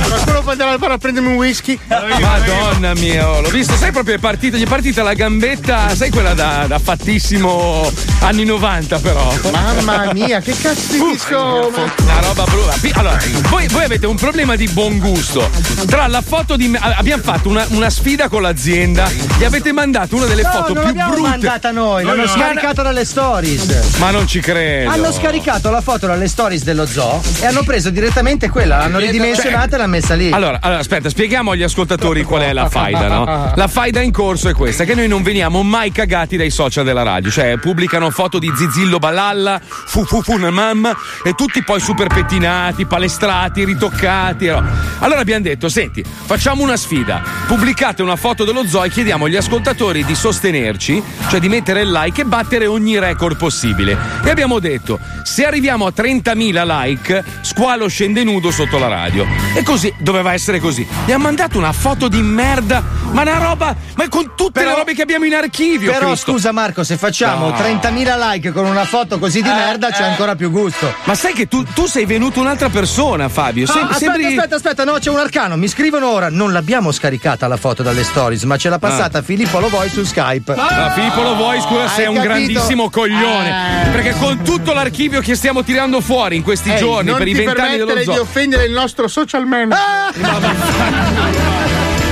Qualcuno può andare al bar a prendermi un whisky? Madonna mia, oh, l'ho visto, sai proprio è partita, gli è partita la gambetta, sai quella da, da fattissimo anni 90 però. Mamma mia, che cazzo di disco! Una roba brutta. Allora, voi, voi avete un problema di buon gusto. Tra la foto di. me- Abbiamo fatto una, una sfida con l'azienda. Gli avete mandato una delle No, foto non più l'abbiamo brutte. mandata noi, l'hanno no. scaricata dalle stories. Ma non ci credo. Hanno scaricato la foto dalle stories dello zoo e hanno preso direttamente quella, l'hanno ridimensionata e l'hanno messa lì. Allora, allora, aspetta, spieghiamo agli ascoltatori qual è la faida, no? La faida in corso è questa: che noi non veniamo mai cagati dai social della radio. Cioè, pubblicano foto di Zizillo Balalla, fu fu fu una mamma, e tutti poi super pettinati, palestrati, ritoccati. Allora abbiamo detto: senti, facciamo una sfida. Pubblicate una foto dello zoo e chiediamo agli ascoltatori di sostenerci, cioè di mettere il like e battere ogni record possibile. E abbiamo detto: se arriviamo a 30.000 like, squalo scende nudo sotto la radio. E così doveva essere così. Gli ha mandato una foto di merda, ma una roba, ma con tutte le robe che abbiamo in archivio. Però Cristo. scusa Marco, se facciamo No. 30.000 like con una foto così di merda c'è ancora più gusto. Ma sai che tu, tu sei venuto un'altra persona, Fabio. Sem- Ah, aspetta, sembri- aspetta, aspetta, no, c'è un arcano. Mi scrivono ora. Non l'abbiamo scaricata la foto dalle stories, ma ce l'ha passata Filippo Lovoi su Skype. Ma Filippo lo vuoi, scusa, sei un capito? grandissimo coglione. Eh. Perché con tutto l'archivio che stiamo tirando fuori in questi Ehi, giorni per i ti vent'anni dello permettere di zoo. offendere il nostro social man.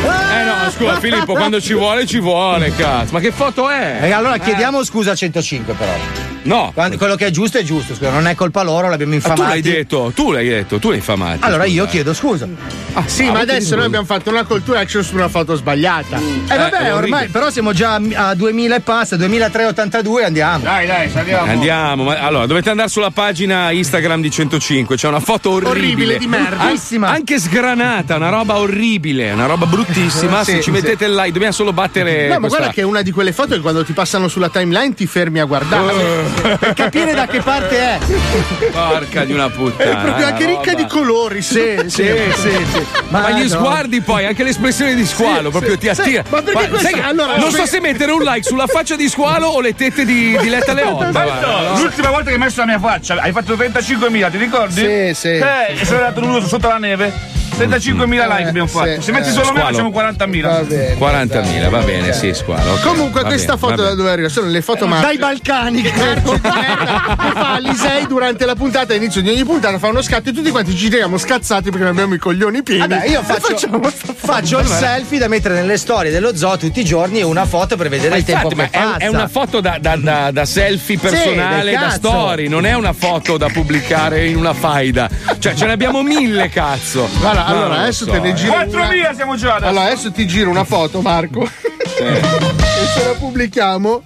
Eh no, scusa, Filippo, quando ci vuole, ci vuole, cazzo. Ma che foto è? E allora chiediamo scusa a 105 però. No. Quando- quello che è giusto è giusto, scusa, non è colpa loro, l'abbiamo Ma infamati. tu l'hai detto, tu l'hai detto, tu l'hai infamato. Allora io Scusa. chiedo scusa. sì, ah, ma adesso noi abbiamo fatto una cultura action su una foto sbagliata. Eh vabbè, ormai però siamo già a 2000 e passa, 2382, andiamo. Dai, dai, saliamo. Andiamo, ma allora dovete andare sulla pagina Instagram di 105, c'è una foto orribile. Orribile, di merda. An- anche sgranata, una roba orribile, una roba bruttissima. Sì, Se ci sì. mettete il like, dobbiamo solo battere. No, ma questa- guarda che è una di quelle foto che quando ti passano sulla timeline ti fermi a guardare. Eh. Per capire da che parte è. Porca di una puttana. È proprio eh, anche ricca roba. di colori. Sì, sì, sì, sì. Ma, gli no. sguardi poi, anche l'espressione di squalo, Sì, proprio sì. ti attira. Sì, ma perché Guarda, questa- sai allora, non so se mettere un like sulla faccia di squalo o le tette di, di Letta guarda, no? L'ultima volta che hai messo la mia faccia, hai fatto 35.000, ti ricordi? Sì, sì. Eh, e sei andato nudo sotto la neve. 35.000 like abbiamo fatto. Se metti solo me facciamo 40.000. Va bene. 40.000, va bene, sì, squalo. ok, Comunque questa bene, foto da dove arriva? Sono le foto marce. Dai Balcani. Di merda che fa Lisei durante la puntata, all'inizio di ogni puntata fa uno scatto e tutti quanti ci giriamo scazzati perché abbiamo i coglioni pieni. Vabbè, io faccio, faccio il selfie da mettere nelle storie dello zoo tutti i giorni e una foto per vedere Ma il tempo infatti, che ma è, passa. è una foto da, da- da- da selfie personale, del da story, non è una foto da pubblicare in una faida. Cioè, ce ne abbiamo mille, cazzo. Guarda, No, allora adesso so, te ne eh. giro. 4.000 siamo già adesso. Allora adesso ti giro una foto, Marco. e se la pubblichiamo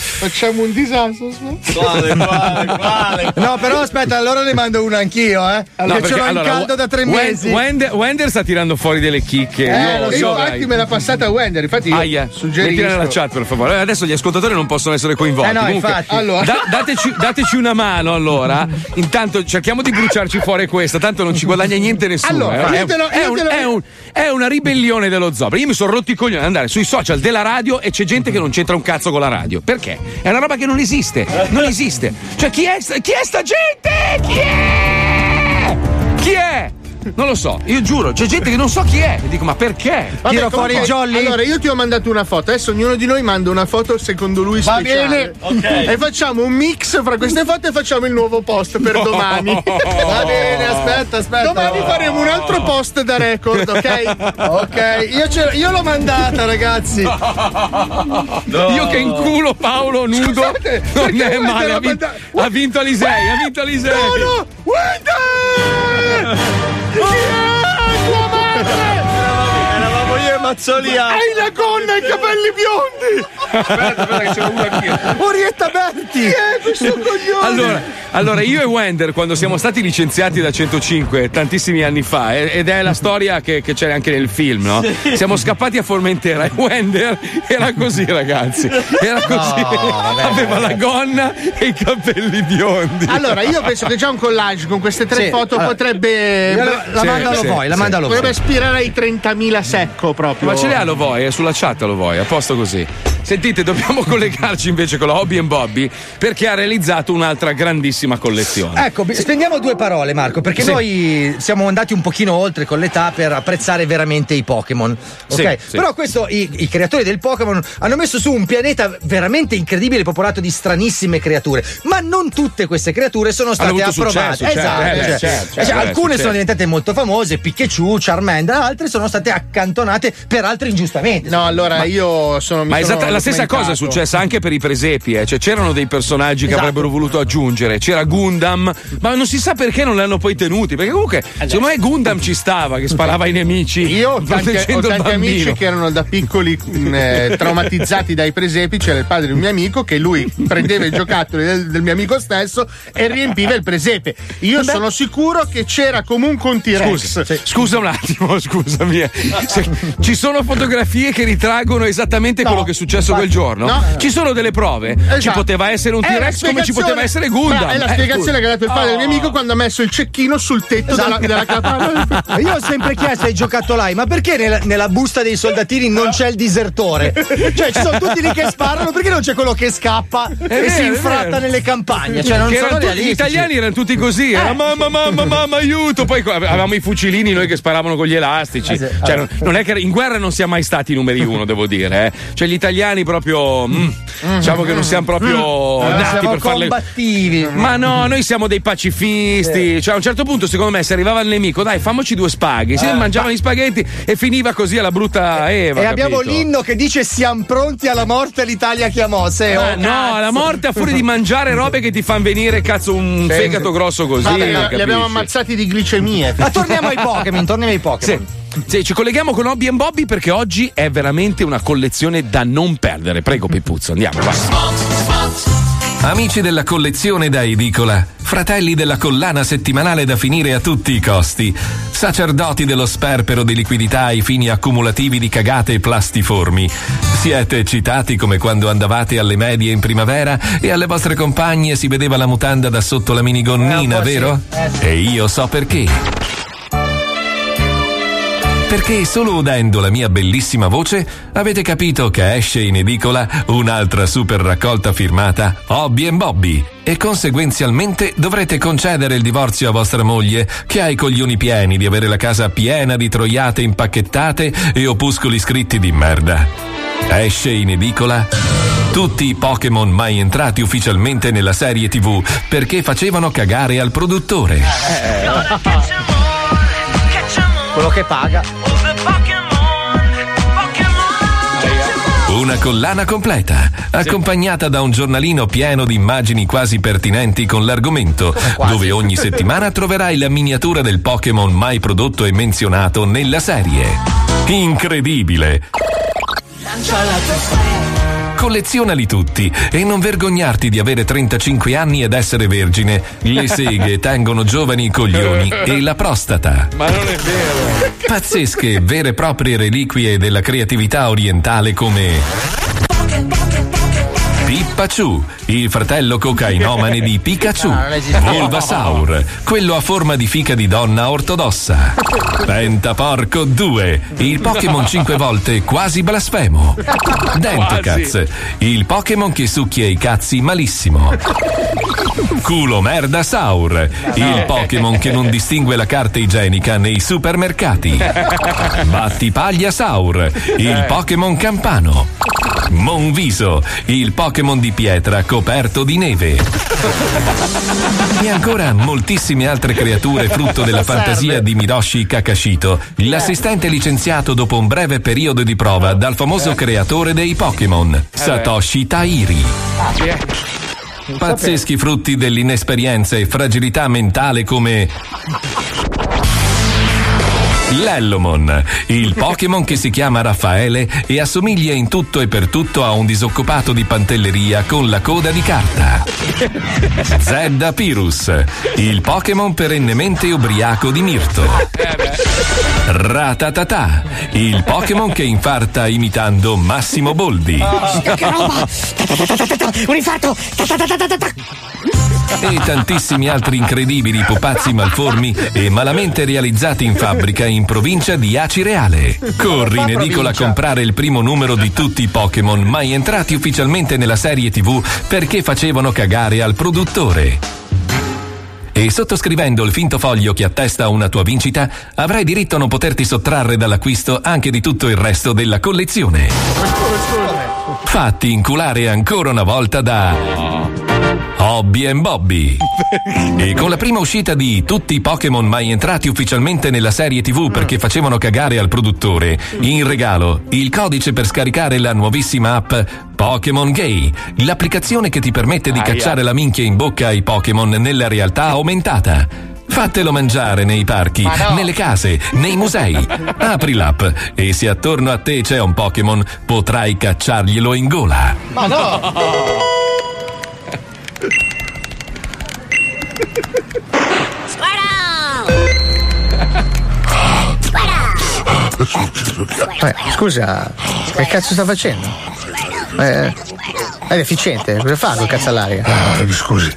facciamo un disastro. Quale, quale, quale? No, però aspetta, allora ne mando una anch'io, eh. No, che perché, ce l'ho allora, in caldo da tre Wen- mesi. Wender, Wender sta tirando fuori delle chicche. Eh, Io- lo so, dai. infatti me l'ha passata Wender, infatti io Aia, suggerisco. mettila nella chat per favore. Adesso gli ascoltatori non possono essere coinvolti. Eh no, Comunque, infatti. Allora. da- dateci, dateci una mano allora. Intanto cerchiamo di bruciarci fuori questa, tanto non ci guadagna niente nessuno. Allora, eh. io te lo- è, io un- te lo- è un- è una ribellione dello zoo. Io mi sono rotti i coglioni ad andare sui social della radio e c'è gente che non c'entra un cazzo con la radio. Perché? È una roba che non esiste. Non esiste. Cioè, chi è, chi è sta gente? Chi è? Chi è? Non lo so, io giuro, c'è gente che non so chi è. E dico, ma perché? Vabbè, Tiro fuori i jolly? Allora, io ti ho mandato una foto. Adesso ognuno di noi manda una foto secondo lui Va speciale. bene. E facciamo un mix fra queste foto e facciamo il nuovo post per domani. Va bene, aspetta, aspetta. Domani faremo un altro post da record, ok? Ok, io, ce- io l'ho mandata, ragazzi. Io che inculo Paolo nudo Scusate, non è male. ha Ha, vin- mandato- ha vinto Alisei, ha vinto Alisei. No, no! Wender! Chi è tua madre? Mazzoliano. Hai la gonna e i capelli biondi! Aspetta, aspetta, che c'è uno anch'io. Orietta Berti. Chi è questo coglione? Allora, allora, io e Wender, quando siamo stati licenziati da 105 tantissimi anni fa, ed è la storia che, che c'è anche nel film, no? Siamo scappati a Formentera e Wender era così, ragazzi. Era così. Aveva la gonna e i capelli biondi. Allora, io penso che già un collage con queste tre Sì, foto allora, potrebbe. La, la Sì, mandalo sì, voi, la sì. mandalo voi. Potrebbe aspirare ai 30.000 secco proprio. Ma ce l'ha lo vuoi? È sulla chat lo vuoi? A posto così. Sentite, dobbiamo collegarci invece con la Hobby and Bobby perché ha realizzato un'altra grandissima collezione. Ecco, spendiamo due parole, Marco, perché Sì. noi siamo andati un pochino oltre con l'età per apprezzare veramente i Pokémon. Ok? Sì, sì. Però questo, i, i creatori del Pokémon hanno messo su un pianeta veramente incredibile, popolato di stranissime creature. Ma non tutte queste creature sono state approvate. successo, certo, esatto. eh, cioè, certo, cioè, certo, alcune certo. sono diventate molto famose, Pikachu, Charmander, altre sono state accantonate per altre ingiustamente. No, allora Ma- io sono. mi Ma sono esatta- la stessa cosa è successa anche per i presepi, eh. cioè c'erano dei personaggi che Esatto. avrebbero voluto aggiungere, c'era Gundam, ma non si sa perché non li hanno poi tenuti, perché comunque secondo me Gundam ci stava, che sparava ai nemici. Io ho tanti, ho tanti amici che erano da piccoli mh, eh, traumatizzati dai presepi. C'era il padre di un mio amico che lui prendeva i giocattoli del, del mio amico stesso e riempiva il presepe. Io sono sicuro che c'era comunque un T-Rex. Scusa, scusa un attimo, scusami. eh. Se- ci sono fotografie che ritraggono esattamente quello che è successo quel giorno? no. Ci sono delle prove. Ci Esatto. poteva essere un È T-Rex come ci poteva essere Gundam. Bra- È la Eh, spiegazione che ha dato il padre del mio Oh. amico quando ha messo il cecchino sul tetto della, Esatto. della capanna. Io ho sempre chiesto ai giocattolai, ma perché nella, nella busta dei soldatini non c'è il disertore? Cioè, ci sono tutti lì che sparano, perché non c'è quello che scappa e vero, si è infratta nelle campagne? Cioè, tutti- gli italiani erano tutti così, era mamma, mamma, mamma, aiuto. Poi avevamo i fucilini noi che sparavano con gli elastici. Eh Cioè, eh. non- non è che in guerra non siamo mai stati i numeri uno, devo dire. eh. Cioè, gli italiani proprio. mm, diciamo che non siamo proprio Eh, nati siamo per farle. combattivi. Ma no, noi siamo dei pacifisti. Cioè, a un certo punto, secondo me, se arrivava il nemico, dai, famoci due spaghi. Si Eh. mangiavano gli spaghetti e finiva così alla brutta Eva. E abbiamo capito? l'inno che dice siamo pronti alla morte l'Italia chiamò. Se Ah, oh, no, cazzo. alla morte a furia di mangiare robe che ti fanno venire cazzo un Sì. fegato grosso così. Vabbè, li abbiamo ammazzati di glicemie. Ma torniamo ai Pokémon, torniamo ai Pokémon. Sì. Sì, ci colleghiamo con Hobby and Bobby perché oggi è veramente una collezione da non perdere. Prego, Pippuzzo, andiamo. Vai. Amici della collezione da edicola, fratelli della collana settimanale da finire a tutti i costi, sacerdoti dello sperpero di liquidità ai fini accumulativi di cagate e plastiformi. Siete eccitati come quando andavate alle medie in primavera e alle vostre compagne si vedeva la mutanda da sotto la minigonnina, Eh, po' sì. vero? Eh, sì. E io so perché. Perché solo udendo la mia bellissima voce avete capito che esce in edicola un'altra super raccolta firmata Hobby and Bobby e conseguenzialmente dovrete concedere il divorzio a vostra moglie che ha i coglioni pieni di avere la casa piena di troiate impacchettate e opuscoli scritti di merda. Esce in edicola tutti i Pokémon mai entrati ufficialmente nella serie TV perché facevano cagare al produttore. Quello che paga. Una collana completa, accompagnata da un giornalino pieno di immagini quasi pertinenti con l'argomento, dove ogni settimana troverai la miniatura del Pokémon mai prodotto e menzionato nella serie. Incredibile! Collezionali tutti e non vergognarti di avere 35 anni ed essere vergine. Le seghe tengono giovani i coglioni e la prostata. Ma non è vero. Pazzesche, vere e proprie reliquie della creatività orientale come Pippaciù, il fratello cocainomane di Pikachu. Esiste. Bulbasaur, quello a forma di fica di donna ortodossa. Pentaporco 2, il Pokémon 5 volte quasi blasfemo. Dentocaz, il Pokémon che succhia i cazzi malissimo. Culo merda Saur, il Pokémon che non distingue la carta igienica nei supermercati. Battipaglia Saur, il Pokémon campano. Monviso, il Pokémon di pietra coperto di neve. E ancora moltissime altre creature frutto della fantasia di Miroshi Kakashito, l'assistente licenziato dopo un breve periodo di prova dal famoso creatore dei Pokémon, Satoshi Tairi. Pazzeschi frutti dell'inesperienza e fragilità mentale come L'Ellomon, il Pokémon che si chiama Raffaele e assomiglia in tutto e per tutto a un disoccupato di pantelleria con la coda di carta. Zeddapirus, il Pokémon perennemente ubriaco di Mirto. Ratatata, il Pokémon che infarta imitando Massimo Boldi. Che roba! Un infarto! E tantissimi altri incredibili pupazzi malformi e malamente realizzati in fabbrica in provincia di Acireale. Corri in edicola a comprare il primo numero di tutti i Pokémon mai entrati ufficialmente nella serie TV perché facevano cagare al produttore. E sottoscrivendo il finto foglio che attesta una tua vincita, avrai diritto a non poterti sottrarre dall'acquisto anche di tutto il resto della collezione. Fatti inculare ancora una volta da Hobby and Bobby. E con la prima uscita di tutti i Pokémon mai entrati ufficialmente nella serie TV perché facevano cagare al produttore, in regalo il codice per scaricare la nuovissima app Pokémon Gay, l'applicazione che ti permette di cacciare la minchia in bocca ai Pokémon nella realtà aumentata. Fatelo mangiare nei parchi, Ma no. nelle case, nei musei. Apri l'app e se attorno a te c'è un Pokémon, potrai cacciarglielo in gola. Ma no! Eh, scusa, che cazzo sta facendo? Eh, è deficiente, cosa fa col cazzo all'aria? scusi.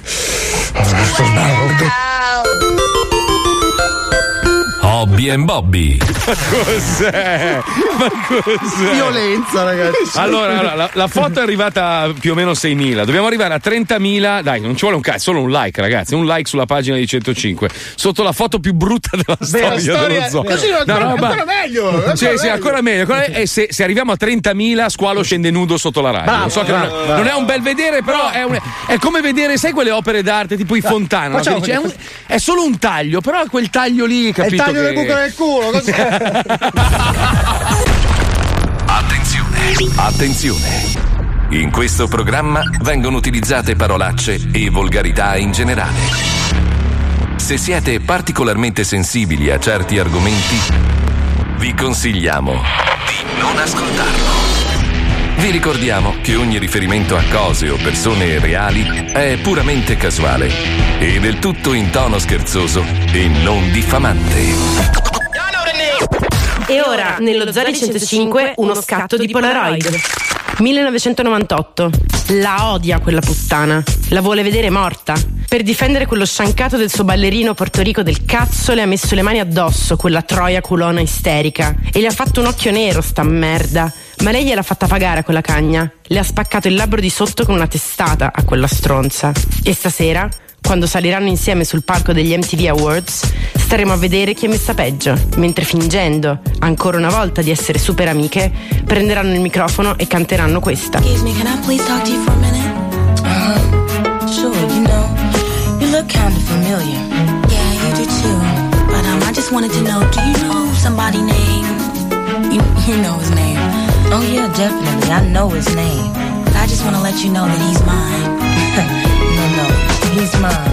Hobby and Bobby. Ma cos'è? Ma cos'è? Violenza, ragazzi. Allora, allora, la, la foto è arrivata a più o meno 6.000. Dobbiamo arrivare a 30.000. Dai, non ci vuole un cazzo, solo un like, ragazzi. Un like sulla pagina di 105. Sotto la foto più brutta della storia, storia- dello zoo. così non- No, ma- ancora meglio, ancora Sì, sì, meglio. ancora meglio. ancora- E se, se arriviamo a 30.000, squalo scende nudo sotto la radio. Bravo, so che bravo, non, è, bravo. non è un bel vedere, però è, un- è come vedere, sai, quelle opere d'arte tipo i Fontana. no? dici, è, un- è solo un taglio, però è quel taglio lì, È il capito? taglio del che- buco del culo, cos'è? Attenzione, attenzione. In questo programma vengono utilizzate parolacce e volgarità in generale. Se siete particolarmente sensibili a certi argomenti, vi consigliamo di non ascoltarlo. Vi ricordiamo che ogni riferimento a cose o persone reali è puramente casuale e del tutto in tono scherzoso e non diffamante. E ora, nello Zari 105, uno scatto di Polaroid. 1998. La odia quella puttana. La vuole vedere morta. Per difendere quello sciancato del suo ballerino portorico del cazzo le ha messo le mani addosso, quella troia culona isterica. E le ha fatto un occhio nero, sta merda. Ma lei gliel'ha fatta pagare a quella cagna. Le ha spaccato il labbro di sotto con una testata a quella stronza. E stasera, quando saliranno insieme sul palco degli MTV Awards, staremo a vedere chi è messa peggio, mentre fingendo, ancora una volta, di essere super amiche, prenderanno il microfono e canteranno questa. Excuse me, can I please talk to you for a minute? Uh-huh. Sure, you know, you look kind of familiar. Yeah, you do too. But um, I just wanted to know, do you know somebody named? You, you know his name. Oh yeah, definitely. I know his name. I just want to let you know that he's mine. no, no, he's mine.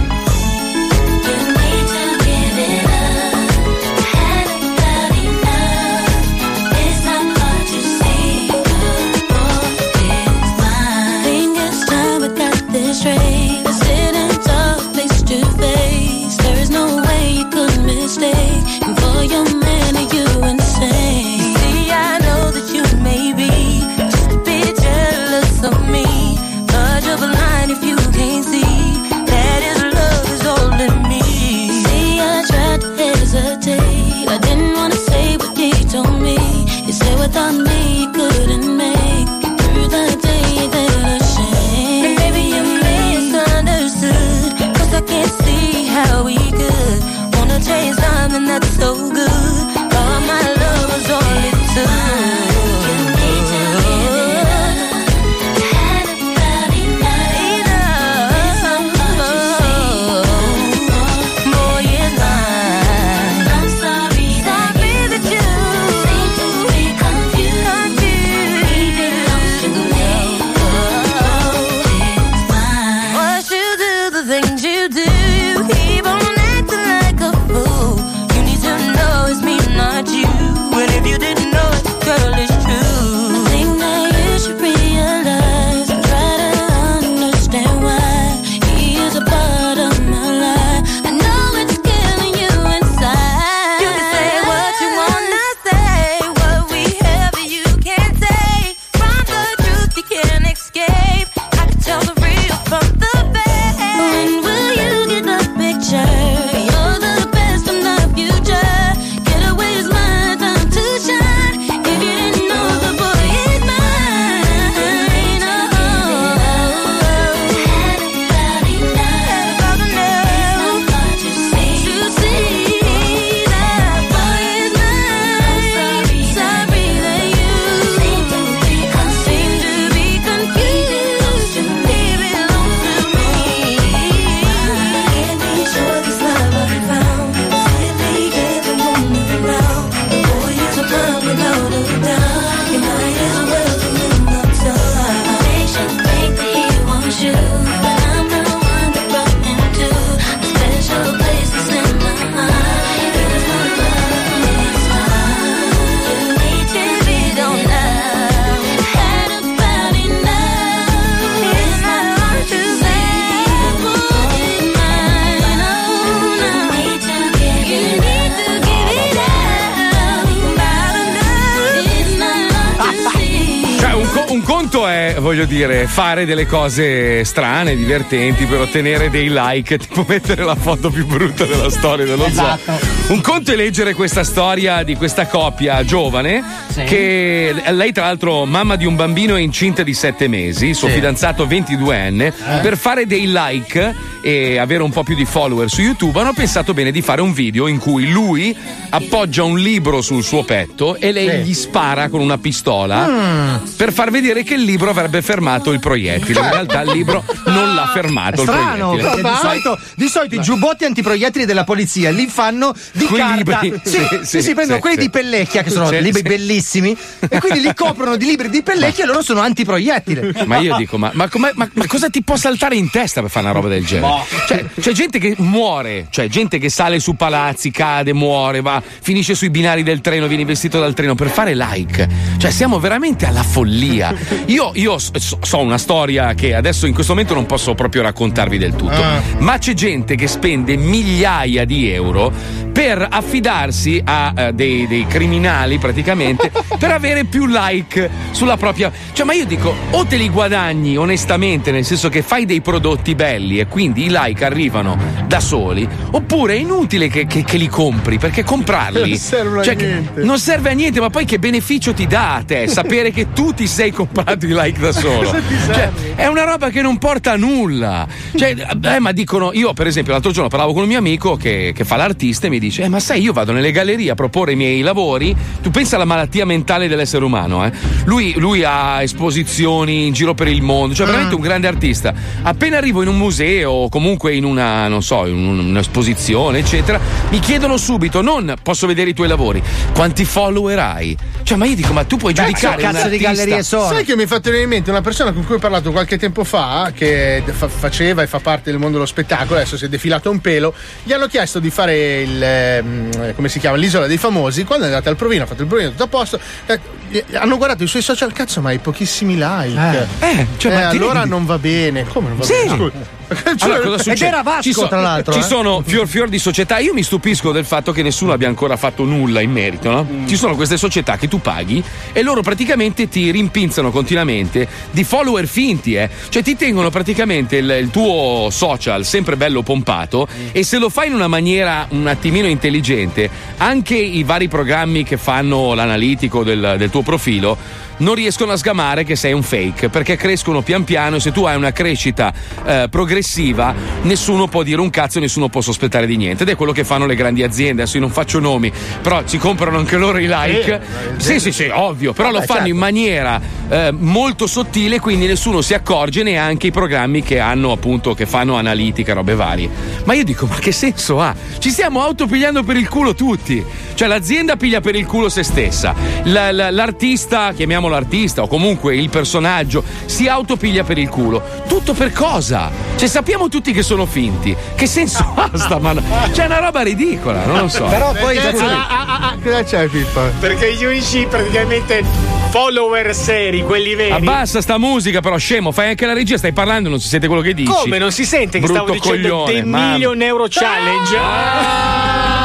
Fare delle cose strane, divertenti per ottenere dei like, tipo mettere la foto più brutta della storia dello Esatto. zoo. Un conto è leggere questa storia di questa coppia giovane Sì. che lei tra l'altro mamma di un bambino e incinta di 7 mesi, suo Sì. fidanzato 22enne, per fare dei like e avere un po' più di follower su YouTube hanno pensato bene di fare un video in cui lui appoggia un libro sul suo petto e lei Sì. gli spara con una pistola Mm. per far vedere che il libro avrebbe fermato il proiettile. In realtà il libro non l'ha fermato Strano, il proiettile. di solito, di solito i giubbotti antiproiettili della polizia li fanno di Quei carta. libri. Sì, Sì, sì, sì, sì, prendono sì, quelli sì. di Pellecchia, che sono Sì, libri sì. bellissimi, e quindi li coprono di libri di Pellecchia e loro sono antiproiettile. Ma io dico, ma, ma ma- ma cosa ti può saltare in testa per fare una roba del genere? Boh. Cioè, c'è gente che muore, cioè gente che sale su palazzi, cade, muore, va, finisce sui binari del treno, viene investito dal treno per fare like. Cioè, siamo veramente alla follia. Io, io so, so una storia che adesso in questo momento non posso proprio raccontarvi del tutto, Ah. ma c'è gente che spende migliaia di euro per affidarsi a eh, dei, dei criminali praticamente per avere più like sulla propria. Cioè, ma io dico, o te li guadagni onestamente, nel senso che fai dei prodotti belli e quindi i like arrivano da soli, oppure è inutile che, che- che li compri perché comprarli Non servono a cioè, che- non serve a niente, ma poi che beneficio ti dà a te sapere che tu ti sei comprato i like da solo? Cioè, serve? è una roba che non porta a nulla. Cioè, eh, ma dicono, io per esempio l'altro giorno parlavo con un mio amico che, che fa l'artista e mi dice, eh, ma sai, io vado nelle gallerie a proporre i miei lavori, tu pensa alla malattia mentale dell'essere umano, eh? lui, lui ha esposizioni in giro per il mondo, cioè veramente un grande artista. Appena arrivo in un museo o comunque in una, non so, in un- un'esposizione, eccetera, mi chiedono subito, non posso vedere i tuoi lavori, quanti follower hai? Cioè, ma io dico, ma tu puoi Beh, giudicare che un cazzo di gallerie sono? Sai che mi è fatto venire in mente una persona con cui ho parlato qualche tempo fa, che fa- faceva e fa parte del mondo dello spettacolo, adesso si è defilato un pelo. Gli hanno chiesto di fare il. Ehm, come si chiama? L'isola dei famosi. Quando è andata al provino, ha fatto il provino, tutto a posto. eh, gli- hanno guardato i suoi social, cazzo, ma hai pochissimi like. Eh, eh, cioè, ti allora rendi- non va bene. Come non va Sì. bene? Scusa. Cioè, Allora, cosa succede? ci so- Ci sono fior fior di società. Io mi stupisco del fatto che nessuno abbia ancora fatto nulla in merito, no? Ci sono queste società che tu paghi e loro praticamente ti rimpinzano continuamente di follower finti, eh. Cioè ti tengono praticamente il, il tuo social sempre bello pompato e se lo fai in una maniera un attimino intelligente, anche i vari programmi che fanno l'analitico del, del tuo profilo non riescono a sgamare che sei un fake perché crescono pian piano e se tu hai una crescita eh, progressiva nessuno può dire un cazzo e nessuno può sospettare di niente. Ed è quello che fanno le grandi aziende adesso io non faccio nomi però ci comprano anche loro i like. Sì sì sì ovvio però lo Vabbè, fanno certo. in maniera eh, molto sottile quindi nessuno si accorge neanche i programmi che hanno appunto che fanno analitica robe varie. Ma io dico ma che senso ha? Ci stiamo autopigliando per il culo tutti. Cioè l'azienda piglia per il culo se stessa. La- l'artista chiamiamolo artista o comunque il personaggio si autopiglia per il culo tutto per cosa cioè sappiamo tutti che sono finti che senso ha sta mano c'è una roba ridicola non lo so Però poi Perché- scusi, ah, ah, ah, cosa c'è Pippa? Perché gli unici praticamente follower seri, quelli veri. Abbassa sta musica, però scemo, fai anche la regia, stai parlando, non si sente quello che dici. Come non si sente che Brutto stavo dicendo coglione, The mamma. Million Euro Challenge? Quelli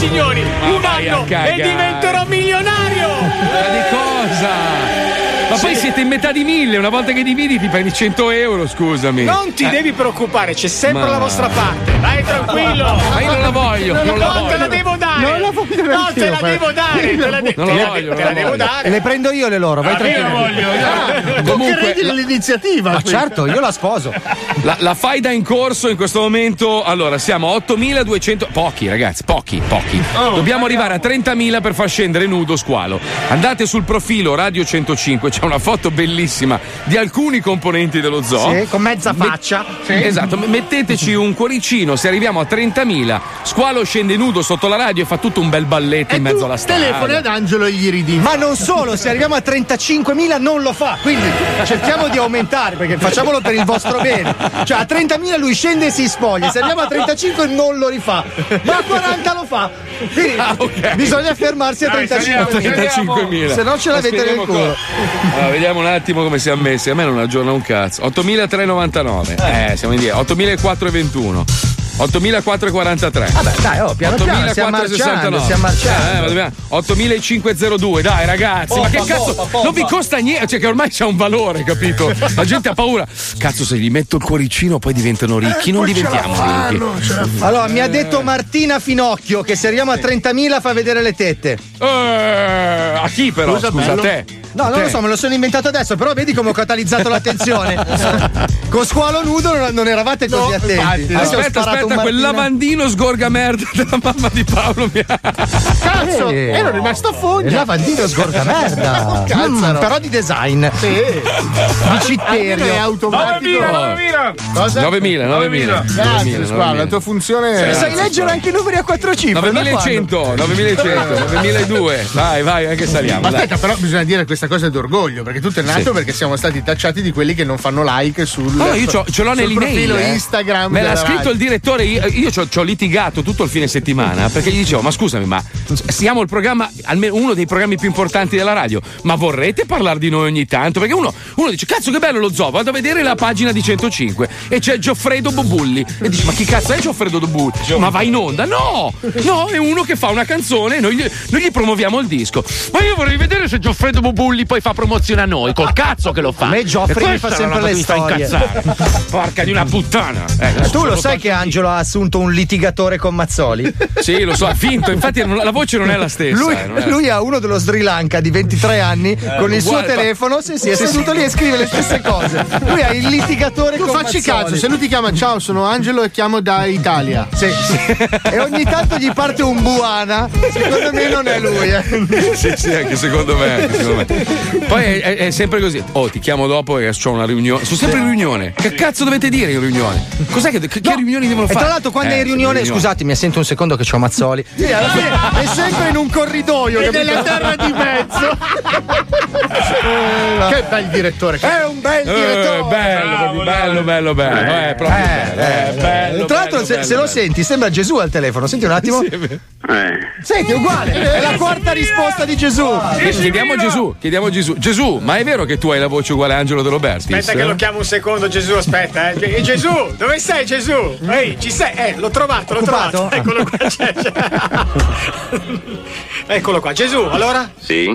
signori! Un vai a anno e diventerò milionario! Ma di cosa? Poi siete in metà di mille, una volta che dividi ti prendi 100 euro, scusami. Non ti Eh, devi preoccupare, c'è sempre Ma- la vostra parte. Vai tranquillo. Ma io non la voglio, non la No, te la voglio. devo dare. Non la voglio No, te la devo dare. Te la, de- Non la la- voglio, te non la la devo voglio. dare. le prendo io le loro, vai Ah, io tranquillo. voglio. Comunque, la- dell'iniziativa. Ma certo, io la sposo. La, la faida in corso in questo momento, allora siamo a 8200, pochi ragazzi, pochi, pochi. Dobbiamo arrivare a 30.000 per far scendere nudo squalo. Andate sul profilo Radio 105, c'è una foto bellissima di alcuni componenti dello zoo. Sì, con mezza Me- faccia. Esatto, m- metteteci un cuoricino, se arriviamo a 30.000, squalo scende nudo sotto la radio e fa tutto un bel balletto in mezzo alla strada. Telefoni ad Angelo e gli ridi. Ma non solo, se arriviamo a 35.000 non lo fa, quindi cerchiamo di aumentare perché facciamolo per il vostro bene. Cioè a 30.000 lui scende e si spoglia, se arriviamo a 35 non lo rifà, ma a 40 lo fa. Quindi Ah, ok. bisogna fermarsi a Dai, saliamo, 35.000. 35.000. Se no ce l'avete nel culo. Allora, vediamo un attimo come siamo messi. A me non aggiorna un cazzo. 8.399. Eh, siamo indietro. 8.421. 8443. Vabbè, dai, oh, piano piano, stiamo 8469. marciando, stiamo marciando. Eh, ma dobbiamo- 8502, dai ragazzi, ma che cazzo? poppa, poppa. Non vi costa niente, cioè che ormai c'è un valore, capito? La gente ha paura. Cazzo, se gli metto il cuoricino poi diventano ricchi, non diventiamo ricchi. Allora, mi ha detto Martina Finocchio che se arriviamo a 30.000 fa vedere le tette. Eh, a chi però? Scusa, Scusa, a te. No, non lo so, me lo sono inventato adesso, però vedi come ho catalizzato l'attenzione. Con squalo nudo non, non eravate così attenti. Adesso ho Aspetta, aspetta, quel lavandino sgorga merda della mamma di Paolo mi ha. Cazzo, Eh. ero rimasto a fogna. Il lavandino sgorga merda. Cazzaro. Mm, però di design. Sì. Di citterio. È automatico. 9000, Cosa? 9000, 9000. Grazie, squalo, la tua funzione Se è. sai leggere anche i numeri a quattro cifre. da 9100, 9100, 9002. Vai, vai, anche saliamo. Ma dai. aspetta, però bisogna dire questa cosa d'orgoglio, perché tutto è nato Sì. perché siamo stati tacciati di quelli che non fanno like sul, No, io c'ho- ce l'ho sul profilo eh. Instagram. Me l'ha scritto radio. il direttore. Io, io ci ho- litigato tutto il fine settimana perché gli dicevo: Ma scusami, ma siamo il programma, almeno uno dei programmi più importanti della radio. Ma vorrete parlare di noi ogni tanto? Perché uno, uno dice: Cazzo, che bello lo zoo, vado a vedere la pagina di 105 e c'è Gioffredo Bobulli. E dici: Ma chi cazzo è Gioffredo Bobulli? Ma va in onda? No! No, è uno che fa una canzone e noi, noi gli promuoviamo il disco. Ma io vorrei vedere se Gioffredo Bobulli poi fa promozione a noi. Col cazzo che lo fa. A me Gioffre E mi fa sempre le storie. incazzare. Porca di una puttana. Eh, adesso Tu lo sai che Angelo ha assunto un litigatore con Mazzoli? Sì, lo so, ha finto, infatti non- la voce non è la stessa. Lui, eh, lui ha uno dello Sri Lanka di 23 anni con il suo telefono. Sì, sì, è seduto lì e scrive le stesse cose. Lui ha il litigatore Tu con facci Mazzoli. caso, se lui ti chiama ciao, sono Angelo e chiamo da Italia. Sì, sì. E ogni tanto gli parte un buana. Secondo me non è lui. Eh. sì, sì, anche secondo me. anche secondo me. Poi è, è- è sempre così. Oh, ti chiamo dopo e ho una riunione. Sono sempre in riunione. Che cazzo dovete dire in riunione? Cos'è che, che, che riunioni devono E fare? tra l'altro, quando Eh, è in riunione, riunione. scusatemi, sento un secondo che c'ho Mazzoli. Sì, alla fine è sempre in un corridoio. E nella terra di mezzo. che bel direttore. È un bel Eh, direttore. bello, proprio bello, bello, bello. Eh, bello, eh, bello, Tra l'altro, bello, se, bello, se lo bello. senti, sembra Gesù al telefono. Senti un attimo. Senti, è uguale. È la quarta risposta di Gesù. Chiediamo a Gesù, chiediamo a Gesù. Gesù, ma è vero che tu hai la voce uguale a Angelo De Robertis? Aspetta che lo chiamo un secondo Gesù, aspetta. Eh. Eh, Gesù, dove sei Gesù? Ehi, ci sei? Eh, l'ho trovato, l'ho Occupato? trovato. Eccolo qua. c'è, c'è. Eccolo qua. Gesù, allora? Sì?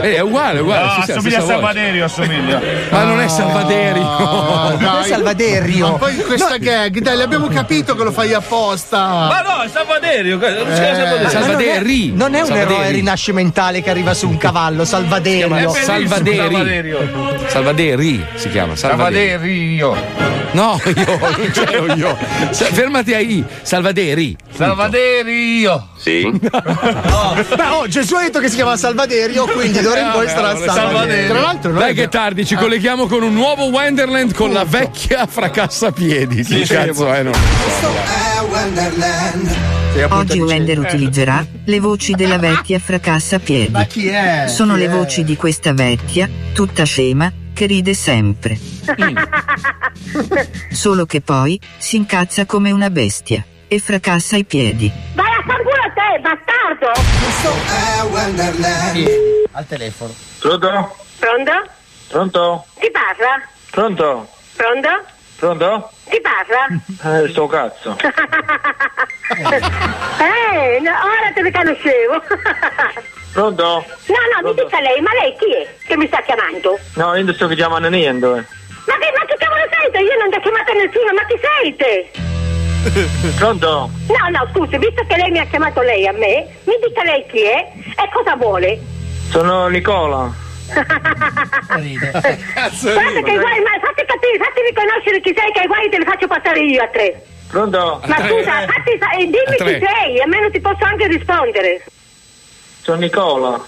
Eh, è uguale, è uguale. No, sì, sì, assomiglia a. Salvaderio, assomiglia. Ma non è Salvaderio. Non è Salvaderio. Ma poi questa gag, dai, l'abbiamo capito che lo fai apposta. Ma no, è Salvaderio. non chiama Salvaderio. Salvaderi. Non è un Salvaderi. eroe rinascimentale che arriva su un cavallo, Salvaderio. È bellissimo Salvaderi. Salvaderio. Salvaderi si chiama. Salvaderi. Salvaderio. No, io, non c'ero io. Sa- fermati a I. Salvaderi. Salvaderio. Sì? Beh, oh, Gesù ha detto che si chiama Salvaderio, quindi d'ora in poi sarà Salvaderio. Tra l'altro, noi Dai che è tardi, ci colleghiamo con un nuovo Wonderland con la vecchia fracassapiedi. Che cazzo è? Non... Oggi Wender utilizzerà le voci della vecchia fracassapiedi. Ma chi è? Sono Chi le è? voci di questa vecchia, tutta scema, che ride sempre. Solo che poi si incazza come una bestia e fracassa i piedi. Vai a far culo a te, bastardo! Al telefono. Pronto? Pronto? Pronto? Ti parla? Pronto? Pronto? Pronto? Ti parla? Eh, sto cazzo. eh, no, ora te ne conoscevo. Pronto? no, no, mi dica lei, ma lei chi è che mi sta chiamando? No, io non sto chiamando niente. eh. Ma che, ma che cavolo siete? Io non ti ho chiamato nessuno, ma chi siete? Pronto? No, no, scusi, visto che lei mi ha chiamato lei a me, mi dica lei chi è e cosa vuole. Sono Nicola. Guarda che guai, ma fatti capire, fatti riconoscere chi sei, che i guai te li faccio passare io a tre. Pronto? Ma scusa, fatti, sa- eh, dimmi A tre. chi sei, almeno ti posso anche rispondere. Sono Nicola.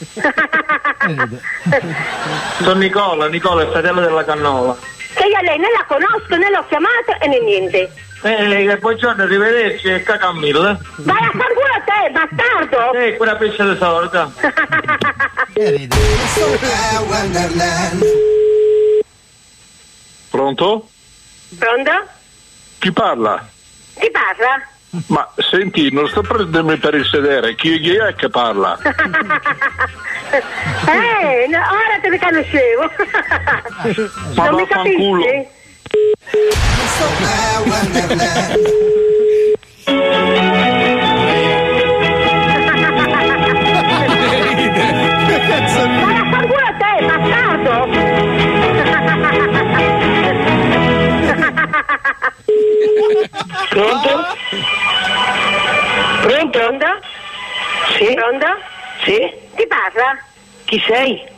Sono Nicola, Nicola, il fratello della cannola. Che io a lei né la conosco, né l'ho chiamato e né niente. Eh, buongiorno, arrivederci e caca mille. Vai a far culo a te, bastardo! Eh, quella pesce di solito. Pronto? Pronto? Chi parla? Chi parla? Ma senti, non sto prendendomi per il sedere, chi, chi è che parla? eh, no, ora te ne conoscevo. Ma non mi capisci? Pronto? Pronto? Sì? Pronto? Sì? Chi parla? Chi sei?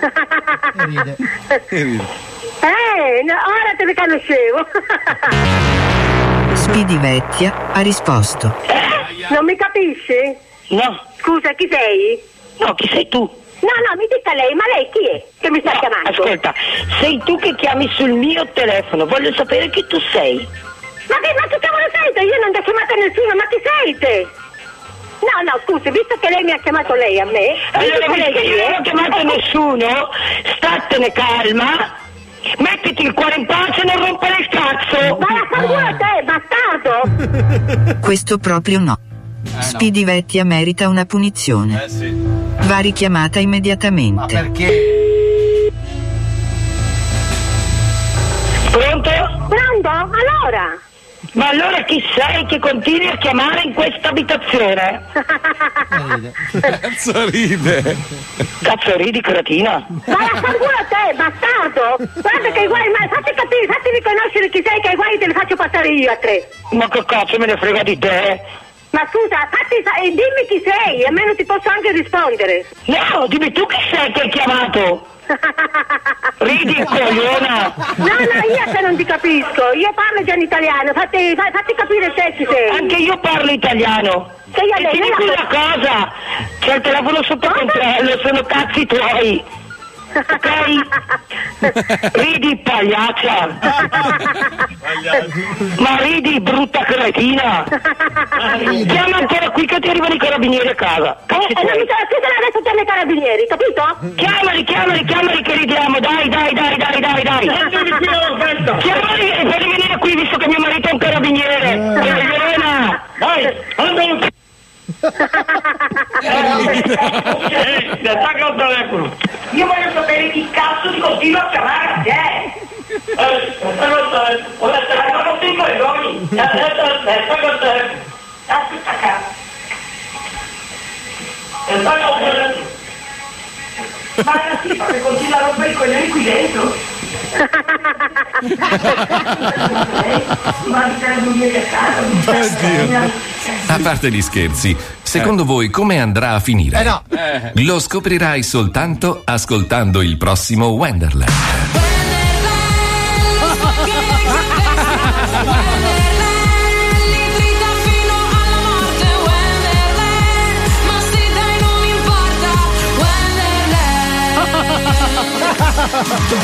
Eh, no, ora te ne conoscevo. Speedy Vecchia ha risposto. Non mi capisci? No. Scusa, chi sei? No, chi sei tu? No, no, mi dica lei, ma lei chi è che mi sta chiamando? Ascolta, sei tu che chiami sul mio telefono, voglio sapere chi tu sei. Ma che, ma che cavolo sei te? Io non ti ho chiamato nessuno, ma chi sei te? No, no, scusi, visto che lei mi ha chiamato lei a me, allora, visto che io non ho chiamato nessuno, statene calma, mettiti il cuore in pace e non rompere il cazzo. Ma la fangula te, bastardo! Questo proprio no. Speedy Vecchia merita una punizione. Va richiamata immediatamente. Pronto? Pronto? Allora? Ma allora chi sei che continui a chiamare in questa abitazione? Cazzo ride. Cazzo ridi, cretina? Ma la fangula te, bastardo! Guarda che guai, ma fatti capire, fatti riconoscere chi sei, che i guai te li faccio passare io a te. Ma che cazzo me ne frega di te? Ma scusa, fatti, sa- eh, dimmi chi sei, almeno ti posso anche rispondere. No, dimmi tu chi sei che hai chiamato. Ridi, cogliona! No, no, io che non ti capisco, io parlo già in italiano, fatti, fa- fatti capire te chi sei. Anche io parlo italiano. Sei a lei, dimmi una cosa, c'è il telefono sotto controllo, sono cazzi tuoi. Ok? Ridi, pagliaccia! Ma ridi, brutta cretina! Chiama ancora qui che ti arrivano i carabinieri a casa. Eh, non mi chiamano adesso chiama i carabinieri, capito? Chiamali, chiamali, chiamali che ridiamo, dai, dai, dai, dai, dai, dai! Chiamali e Attacca il telefono! Io voglio sapere chi cazzo ti continua a chiamare a te! Attacca il telefono! Ora te la non ti coglioni! Attacca il telefono! Aspetta cazzo! Attacca il telefono! Ma perché continua a rompere i coglioni qui dentro! A parte gli scherzi, secondo voi come andrà a finire? Eh no. Lo scoprirai soltanto ascoltando il prossimo Wonderland.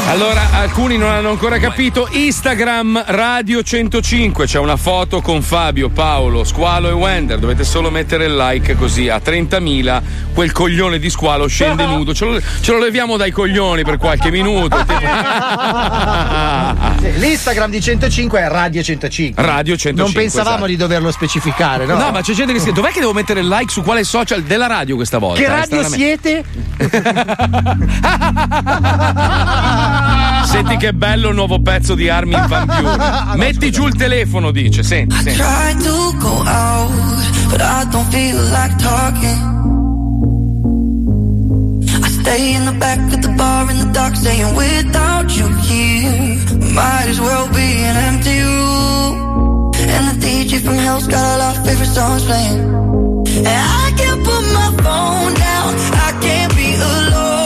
Allora, alcuni non hanno ancora capito. Instagram Radio 105. C'è una foto con Fabio, Paolo, Squalo e Wender. Dovete solo mettere il like così a 30.000. Quel coglione di squalo scende nudo. Ce lo, ce lo leviamo dai coglioni per qualche minuto. L'Instagram di 105 è Radio 105. Radio 105, Non pensavamo esatto. di doverlo specificare, no? No, ma c'è gente che scrive: Dov'è che devo mettere il like su quale social della radio questa volta? Che Eh, radio stranamente. siete? Senti che bello il nuovo pezzo di Armin Van Buren. Metti giù il telefono, dice. Senti, senti. Try to go out, but I don't feel like talking. I stay in the back of the bar in the dark, saying without you here, might as well be an empty room. And the DJ from hell's got all our favorite songs playing. And I can't put my phone down, I can't be alone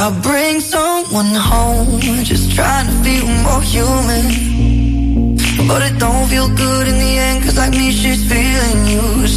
I'll bring someone home, just trying to feel more human. But it don't feel good in the end, cause like me, she's feeling you.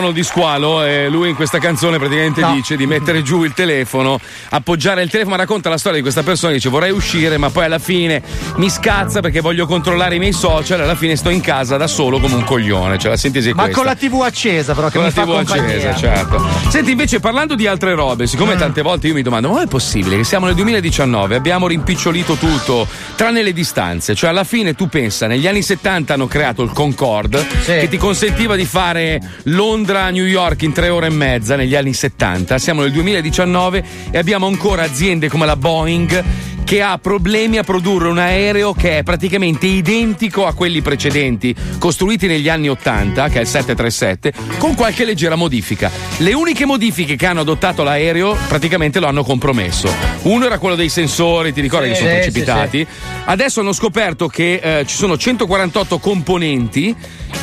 Telefono di squalo, eh, lui in questa canzone praticamente dice di mettere giù il telefono, appoggiare il telefono, ma racconta la storia di questa persona, dice vorrei uscire ma poi alla fine mi scazza perché voglio controllare i miei social e alla fine sto in casa da solo come un coglione, cioè la sintesi è Ma questa. con la TV accesa, però, che Con mi la TV accesa, certo. Senti, invece, parlando di altre robe, siccome tante volte io mi domando, ma è possibile che siamo nel 2019, abbiamo rimpicciolito tutto, tranne le distanze? Cioè, alla fine tu pensa, negli anni 70 hanno creato il Concorde, che ti consentiva di fare Londra-New York in tre ore e mezza negli anni 70. Siamo nel 2019 e abbiamo ancora aziende come la Boeing che ha problemi a produrre un aereo che è praticamente identico a quelli precedenti, costruiti negli anni 80, che è il 737, con qualche leggera modifica. Le uniche modifiche che hanno adottato l'aereo praticamente lo hanno compromesso. Uno era quello dei sensori, ti ricordi Sì, che sono sì, precipitati? Adesso hanno scoperto che eh, ci sono 148 componenti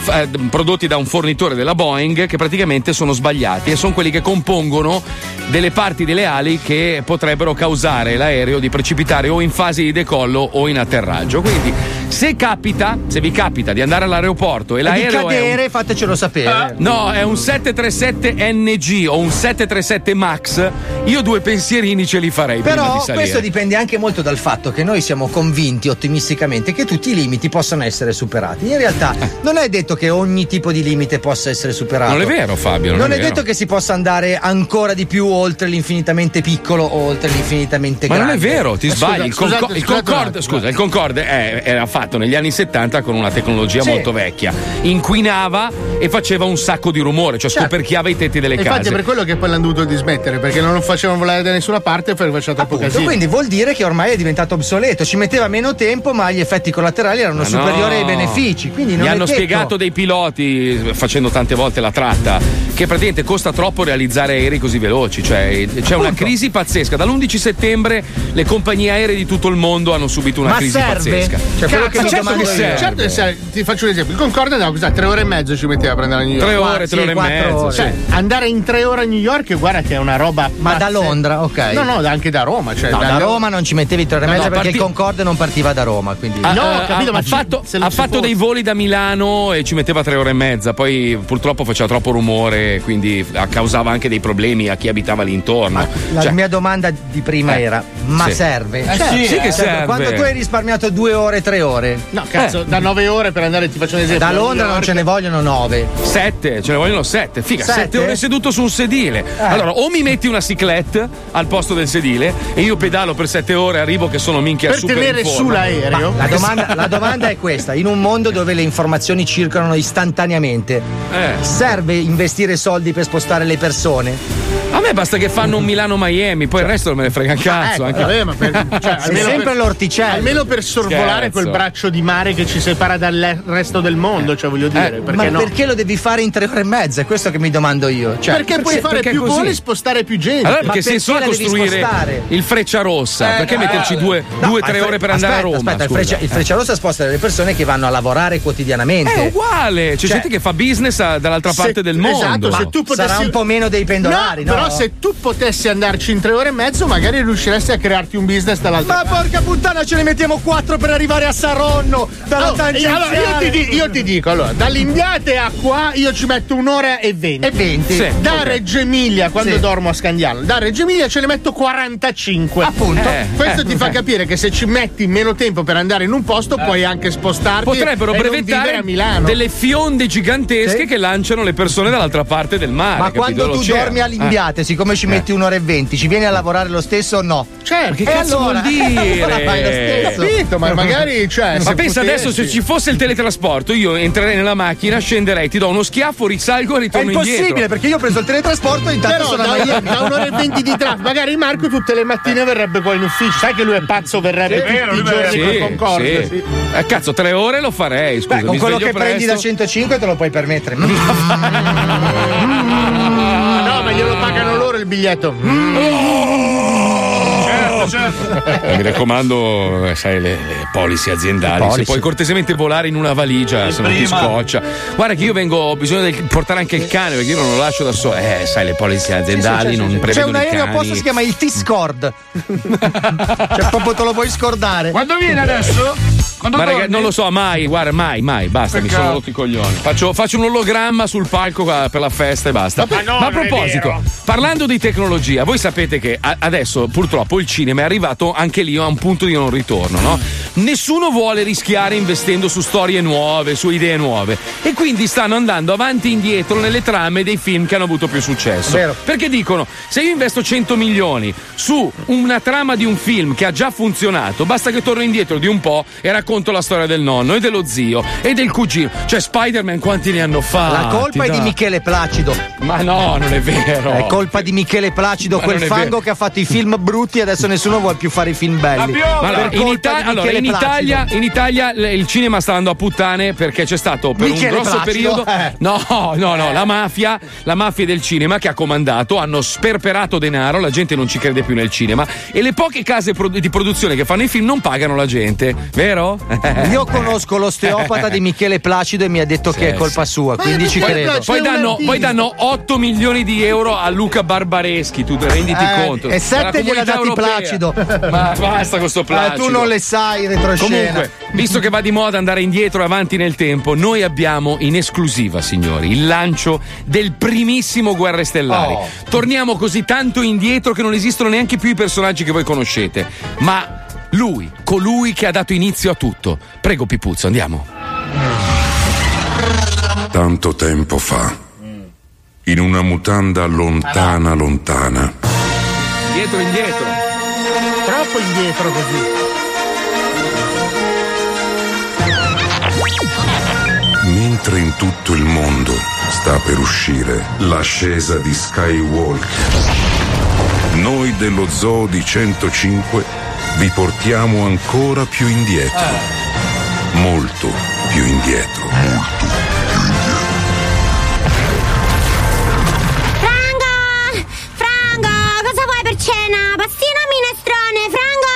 eh, prodotti da un fornitore della Boeing che praticamente sono sbagliati e sono quelli che compongono delle parti delle ali che potrebbero causare l'aereo di precipitare o in fase di decollo o in atterraggio. Quindi, se capita, se vi capita di andare all'aeroporto e E di l'aereo è un- cadere, fatecelo sapere. No, è un 737 NG o un 737 Max. Io due pensierini ce li farei Però di questo dipende anche molto dal fatto che noi siamo convinti ottimisticamente che tutti i limiti possano essere superati. In realtà non è detto che ogni tipo di limite possa essere superato. Non è vero, Fabio. Non, Non, è, vero. detto che si possa andare ancora di più oltre l'infinitamente piccolo o oltre l'infinitamente Ma grande. non è vero, ti Ma sbagli. Scusa, il, Conco- scusate, il scusate un Concorde, scusa, il Concorde è- era fatto negli anni 70 con una tecnologia Sì. molto vecchia. Inquinava e faceva un sacco di rumore, cioè Certo. scoperchiava i tetti delle E Infatti case. è per quello che poi l'hanno dovuto dismettere, perché non lo facevano volare da nessuna parte perché faceva troppo Appunto, casino. quindi vuol dire che ormai è diventato obsoleto, ci metteva meno tempo, ma gli effetti collaterali erano Ma superiori no. ai benefici. Quindi non Mi è hanno detto. spiegato dei piloti, facendo tante volte la tratta, che praticamente costa troppo realizzare aerei così veloci. Cioè, c'è una crisi pazzesca. Dall'11 settembre le compagnie aeree di tutto il mondo hanno subito una Ma crisi serve? pazzesca. Cioè, quello che certo che serve. Certo che serve. Ti faccio un esempio. Il Concorde andava cos'è? Tre ore e mezzo ci metteva a prendere a New York. Tre ore, tre ore e quattro mezzo, ore. sì. Cioè, andare in tre ore a New York, guarda che è una roba. Ma da pazza. Londra, ok. No, no, anche da Roma. Cioè, No, da Roma non ci mettevi tre ore e No, mezza no, perché parti- il Concorde non partiva da Roma. Quindi... Ah, No, ho capito, ha, ma ha ci- fatto, ha fatto dei voli da Milano e ci metteva tre ore e mezza. Poi purtroppo faceva troppo rumore, quindi causava anche dei problemi a chi abitava lì intorno. La Cioè, mia domanda di prima Eh, era: ma sì. serve? Eh sì, sì che serve. Quando tu hai risparmiato due ore, tre ore. No, cazzo, da nove ore per andare, ti faccio un esempio. Da Londra non ce ne vogliono nove. Sette, ce ne vogliono sette. Figa, Sette? sette ore seduto su un sedile. Allora, o mi metti una ciclette al posto del sedile e io pedalo per sette ore, arrivo che sono minchia Per super tenere in forma. su l'aereo. La domanda, la domanda è questa: in un mondo dove le informazioni circolano istantaneamente, Eh. serve investire soldi per spostare le persone? A me basta che fanno un Milano-Miami, poi il resto non me ne frega un cazzo. ecco, anche- vabbè, ma per- cioè, sempre per- l'orticello. Almeno per sorvolare Scherzo. quel braccio di mare che ci separa dal resto del mondo, cioè voglio dire, perché Ma no? perché lo devi fare in tre ore e mezza? È questo che mi domando io. Cioè, perché puoi fare perché più così? voli e spostare più gente. Allora, Ma che senso ha perché costruire il freccia rossa? Eh, perché eh, metterci due, no, due tre ore per andare aspetta, a Roma? Aspetta, il freccia, il freccia rossa sposta delle persone che vanno a lavorare quotidianamente. È uguale, c'è Cioè- gente che fa business dall'altra parte del mondo. Esatto, se tu potessi... Sarà un po' meno dei pendolari, no? Però se tu potessi andarci in tre ore e mezzo, magari riusciresti a crearti un business dall'altra Ma parte. porca puttana, ce ne mettiamo quattro per arrivare a Saronno dalla Oh, tangenziale. allora, io, ti, io ti dico, allora, dall'Indiate a qua io ci metto un'ora e venti. E 20. Sì. Da ok. Reggio Emilia, quando Sì. dormo a Scandiano, da Reggio Emilia ce ne metto 45. Appunto. Eh, Questo eh. ti fa capire che se ci metti meno tempo per andare in un posto, puoi anche spostarti. Potrebbero brevettare a Milano. delle fionde gigantesche che lanciano le persone dall'altra parte del mare. Ma capito? quando tu L'oceano. dormi all'Imbiate, siccome ci metti un'ora e venti, ci vieni a lavorare lo stesso o no? Certo. Che E cazzo allora? vuol dire? Fai lo stesso. Capito, ma magari, cioè, Ma pensa potessi- adesso se ci fosse il teletrasporto, io entrerei nella macchina, scenderei, ti do uno schiaffo, risalgo e È ritorno impossibile indietro. perché io ho preso il teletrasporto e intanto Però sono a da, Miami. da un'ora e venti di traffico, magari Marco tutte le mattine verrebbe qua in ufficio. Sai che lui è pazzo, verrebbe tutti i giorni Sì, col Concorde. sì. sì. Eh, cazzo, tre ore lo farei. Scusa, Beh, con quello che prendi da presto. 105 te lo puoi permettere. No, ma glielo pagano loro il biglietto. Certo, certo. Eh, mi raccomando, eh, sai, le, le policy aziendali. Policy. Se puoi cortesemente volare in una valigia, se non ti scoccia. Guarda che io vengo, ho bisogno di portare anche il cane perché io non lo lascio da solo. Eh, sai, le policy aziendali non C'è prevedono un i aereo apposta si chiama il T-Scord. cioè, proprio te lo puoi scordare. Quando viene adesso? Quando Ma raga, torni? non lo so, mai, guarda, mai, mai, basta, mi Peccato. sono rotto i coglioni. Faccio, faccio un ologramma sul palco per la festa e basta. Ma no, a non è proposito, parlando di tecnologia, voi sapete che a- adesso purtroppo il cinema è arrivato anche lì a un punto di non ritorno, no? Nessuno vuole rischiare investendo su storie nuove, su idee nuove. E quindi stanno andando avanti e indietro nelle trame dei film che hanno avuto più successo. Vero. Perché dicono: se io investo 100 milioni su una trama di un film che ha già funzionato, basta che torno indietro di un po' e racconto la storia del nonno e dello zio e del cugino. Cioè, Spider-Man quanti ne hanno fatti? La colpa è di? Michele Placido. Ma no, non è vero. È colpa di Michele Placido, Ma quel fango vero. che ha fatto i film brutti e adesso nessuno vuole più fare i film belli. Ma allora, Per in, colpa Ita- allora, in. Italia, in Italia il cinema sta andando a puttane perché c'è stato per Michele un grosso Placido, periodo. eh. No, no, no, la mafia, la mafia del cinema che ha comandato, hanno sperperato denaro, la gente non ci crede più nel cinema e le poche case pro- di produzione che fanno i film non pagano la gente, vero? Io conosco l'osteopata di Michele Placido e mi ha detto che è colpa sua, quindi ci credo. poi danno, poi danno 8 milioni di euro a Luca Barbareschi, tu renditi Eh, conto. e sette Dalla gliel'ha dati Comunità Placido. Europea. Ma basta con sto Eh, Placido. tu non le sai retroscena. Comunque, visto che va di moda andare indietro e avanti nel tempo, noi abbiamo in esclusiva, signori, il lancio del primissimo Guerre Stellari. Oh. Torniamo così tanto indietro che non esistono neanche più i personaggi che voi conoscete. Ma lui, colui che ha dato inizio a tutto. Prego, Pipuzzo, andiamo. Tanto tempo fa, in una mutanda lontana, lontana, Indietro, indietro. Troppo indietro così. mentre in tutto il mondo sta per uscire l'ascesa di Skywalker, noi dello Zoo di 105 vi portiamo ancora più indietro. Molto più indietro. Frango! Frango! Cosa vuoi per cena? Pastino o minestrone? Frango!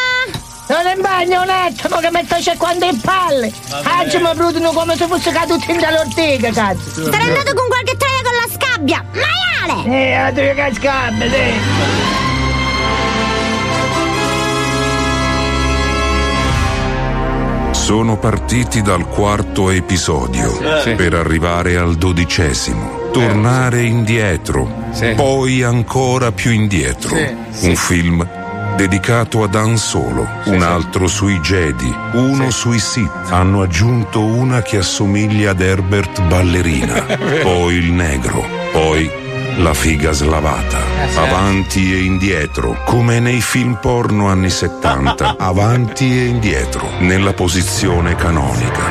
Sono in bagno un attimo che mi sto cercando in palle. Oggi mi brudono come se fosse caduto in dall'ortiga, cazzo. Sarei andato con qualche troia con la scabbia! Maiale! Eh, la tua cascabbe, sì. Sono partiti dal quarto episodio Sì. per arrivare al dodicesimo, tornare indietro, Sì. poi ancora più indietro. Sì. Un film dedicato ad Han Solo, un altro sui Jedi, uno sui Sith. Hanno aggiunto una che assomiglia ad Herbert Ballerina, poi il negro, poi la figa slavata. sì. Avanti e indietro, come nei film porno anni 70. Avanti e indietro, nella posizione canonica.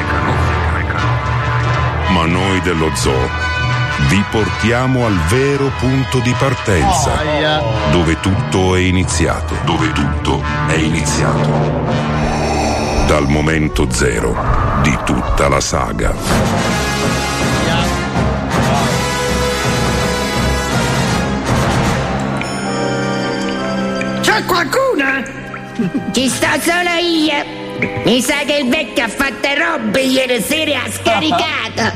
Ma noi dello zoo Vi portiamo al vero punto di partenza, dove tutto è iniziato, dove tutto è iniziato. Dal momento zero di tutta la saga. C'è qualcuno? Ci sto solo io. Mi sa che il vecchio ha fatto robe ieri sera e ha scaricato.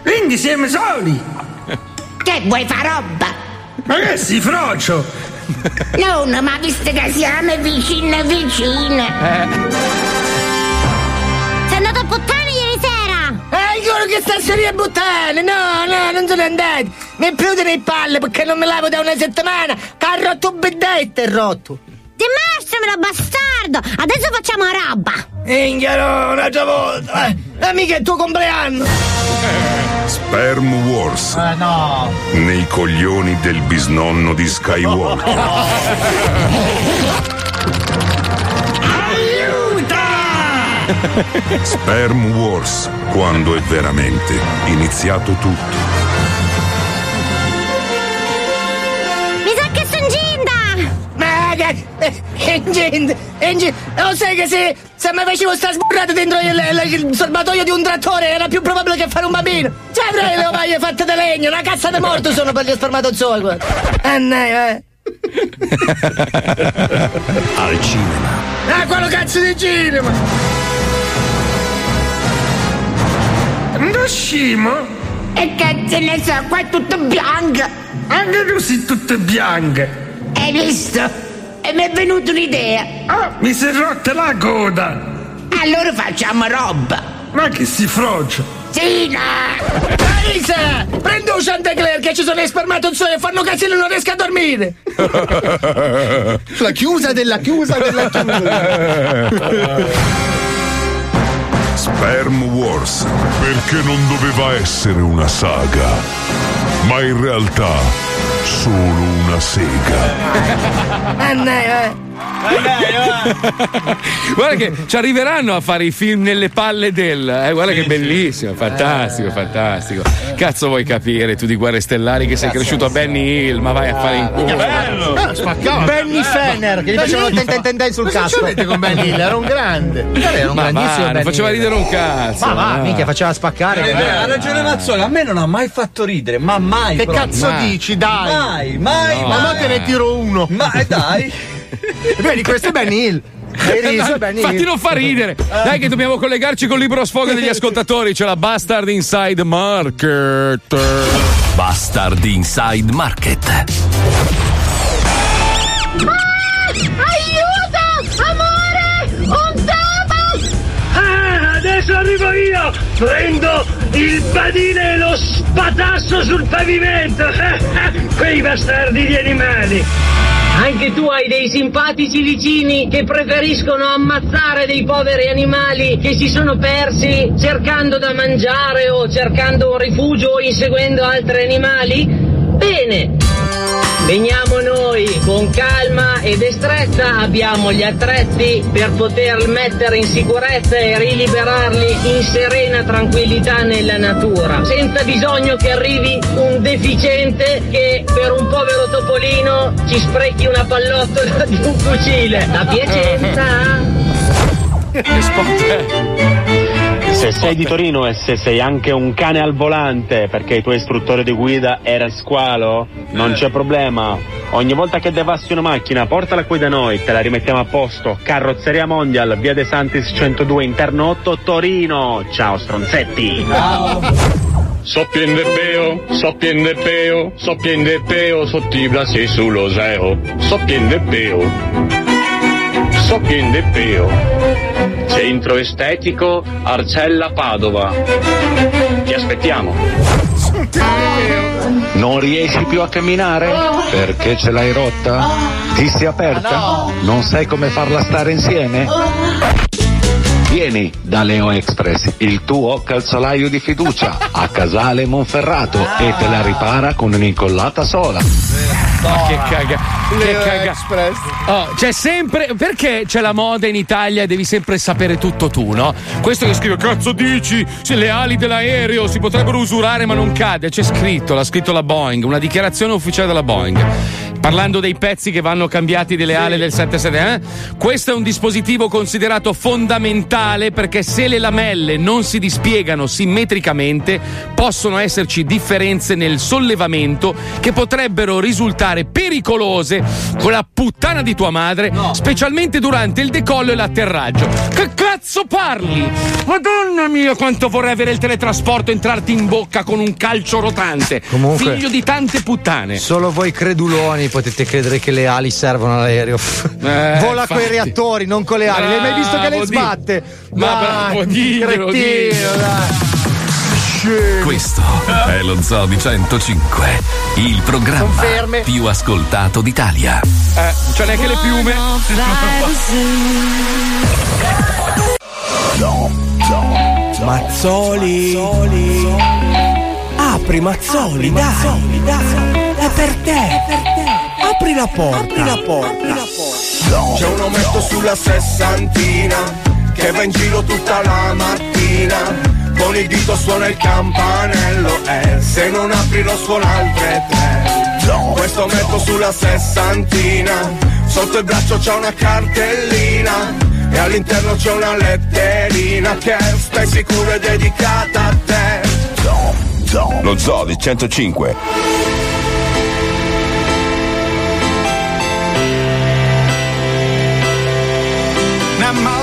Quindi siamo soli. Che vuoi fa roba? Ma che si frocio? No, ma visto che siamo vicino vicino. Sei andato a sera! Eh, quello che sta a a buttare! No, no, non sono andato! Mi prudono le palle perché non mi lavo da una settimana! Che ha rotto un bidet e rotto! Dimostramelo, bastardo! Adesso facciamo roba! Inghia, no, un'altra volta! Eh, eh, mica è il tuo compleanno! Sperm Wars. Eh, no! Nei coglioni del bisnonno di Skywalker. Sperm Wars, quando è veramente iniziato tutto. Mi sa che sono Ginda! Ma che... Engine, Engine, lo sai che se, se mi facevo sta sburrata dentro il, il, il serbatoio di un trattore era più probabile che fare un bambino. Cioè avrei le ovaie fatte di legno, una cazza di morto sono per gli spermatozoi. Eh, no, eh. Al cinema. Ah, quello cazzo di cinema! Non scimo? E cazzo ne so, qua è tutto bianco! Anche tu sei tutta bianca! Hai visto? E mi è venuta un'idea! Ah, mi si è rotta la coda! Allora facciamo roba! Ma che si frocia? Tina! Marisa! Prendi un Chantecler che ci sono i spermatozoi e fanno casino e non riesco a dormire! La chiusa della chiusa della chiusa. Sperm Wars, perché non doveva essere una saga, ma in realtà solo una sega. Ah, eh. guarda che ci arriveranno a fare i film nelle palle del. Eh, guarda che bellissimo, fantastico, fantastico. Cazzo vuoi capire tu di Guerre Stellari che sei cresciuto a Benny Hill, ma vai a fare in culo. Ah, spaccava. Benny Fenner che gli facevano ten ten ten ten sul cazzo. avete con Benny Hill? Era un grande. Era un Ma grandissimo va, faceva ridere un cazzo. Ma va, minchia, faceva spaccare. Eh, ha ragione Mazzola, a me non ha mai fatto ridere, ma mai. Che proprio. cazzo dici, dai? Mai, mai, No. mai. Ma te ne tiro uno. Ma eh, dai. Vedi, questo è Benny Hill. Hai riso, Benny Hill. Infatti non fa ridere. Dai che dobbiamo collegarci col libro sfogo degli ascoltatori. C'è la Bastard Inside Market. Bastard Inside Market. Aiuto! Amore! Un topo! Ah, adesso arrivo io! Prendo il badile e lo spatasso sul pavimento! Quei bastardi di animali! Anche tu hai dei simpatici vicini che preferiscono ammazzare dei poveri animali che si sono persi cercando da mangiare o cercando un rifugio o inseguendo altri animali? Bene! Veniamo noi con calma e destrezza, abbiamo gli attrezzi per poter mettere in sicurezza e riliberarli in serena tranquillità nella natura, senza bisogno che arrivi un deficiente che per un povero topolino ci sprechi una pallottola di un fucile. La Piacenza? Se sei di Torino e se sei anche un cane al volante perché il tuo istruttore di guida era squalo, non c'è problema. Ogni volta che devassi una macchina, portala qui da noi, te la rimettiamo a posto. Carrozzeria Mondial, via De Santis 102, interno 8, Torino. Ciao stronzetti. Soppiende soppiende peo, soppiende peo, sotto i blasi sullo seo. Soppiende peo, soppiende peo. Centro estetico Arcella Padova. Ti aspettiamo. Non riesci più a camminare? Perché ce l'hai rotta? Ti si è aperta? Non sai come farla stare insieme? Vieni da Leo Express, il tuo calzolaio di fiducia, a Casale Monferrato e te la ripara con un'incollata sola. Ma che caga. Che caga. Oh, c'è sempre. Perché c'è la moda in Italia e devi sempre sapere tutto tu, no? Questo che scrive, cazzo dici? Se le ali dell'aereo si potrebbero usurare ma non cade. C'è scritto, l'ha scritto la Boeing, una dichiarazione ufficiale della Boeing. Parlando dei pezzi che vanno cambiati delle ali del 77, eh? Questo è un dispositivo considerato fondamentale perché se le lamelle non si dispiegano simmetricamente possono esserci differenze nel sollevamento che potrebbero risultare pericolose con la puttana di tua madre, specialmente durante il decollo e l'atterraggio. Che cazzo parli? Madonna mia, quanto vorrei avere il teletrasporto e entrarti in bocca con un calcio rotante. Comunque- Figlio di tante puttane. Solo voi creduloni potete credere che le ali servono all'aereo. Eh, Vola con i reattori, non con le ali. L'hai mai visto che le di- sbatte? Ma bravo, diglielo. Questo è lo Zoo di 105, il programma Conferme. più ascoltato d'Italia. Eh, c'è neanche le piume. Mazzoli. Apri Mazzoli, dai, dai. È per te. Apri la porta. Apri la porta. C'è un ometto sulla sessantina che va in giro tutta la mattina. Con il dito suona il campanello e se non apri lo suona altre tre. Questo ometto sulla sessantina, sotto il braccio c'è una cartellina e all'interno c'è una letterina che stai sicuro è dedicata a te. Lo Zoo di 105. My lonely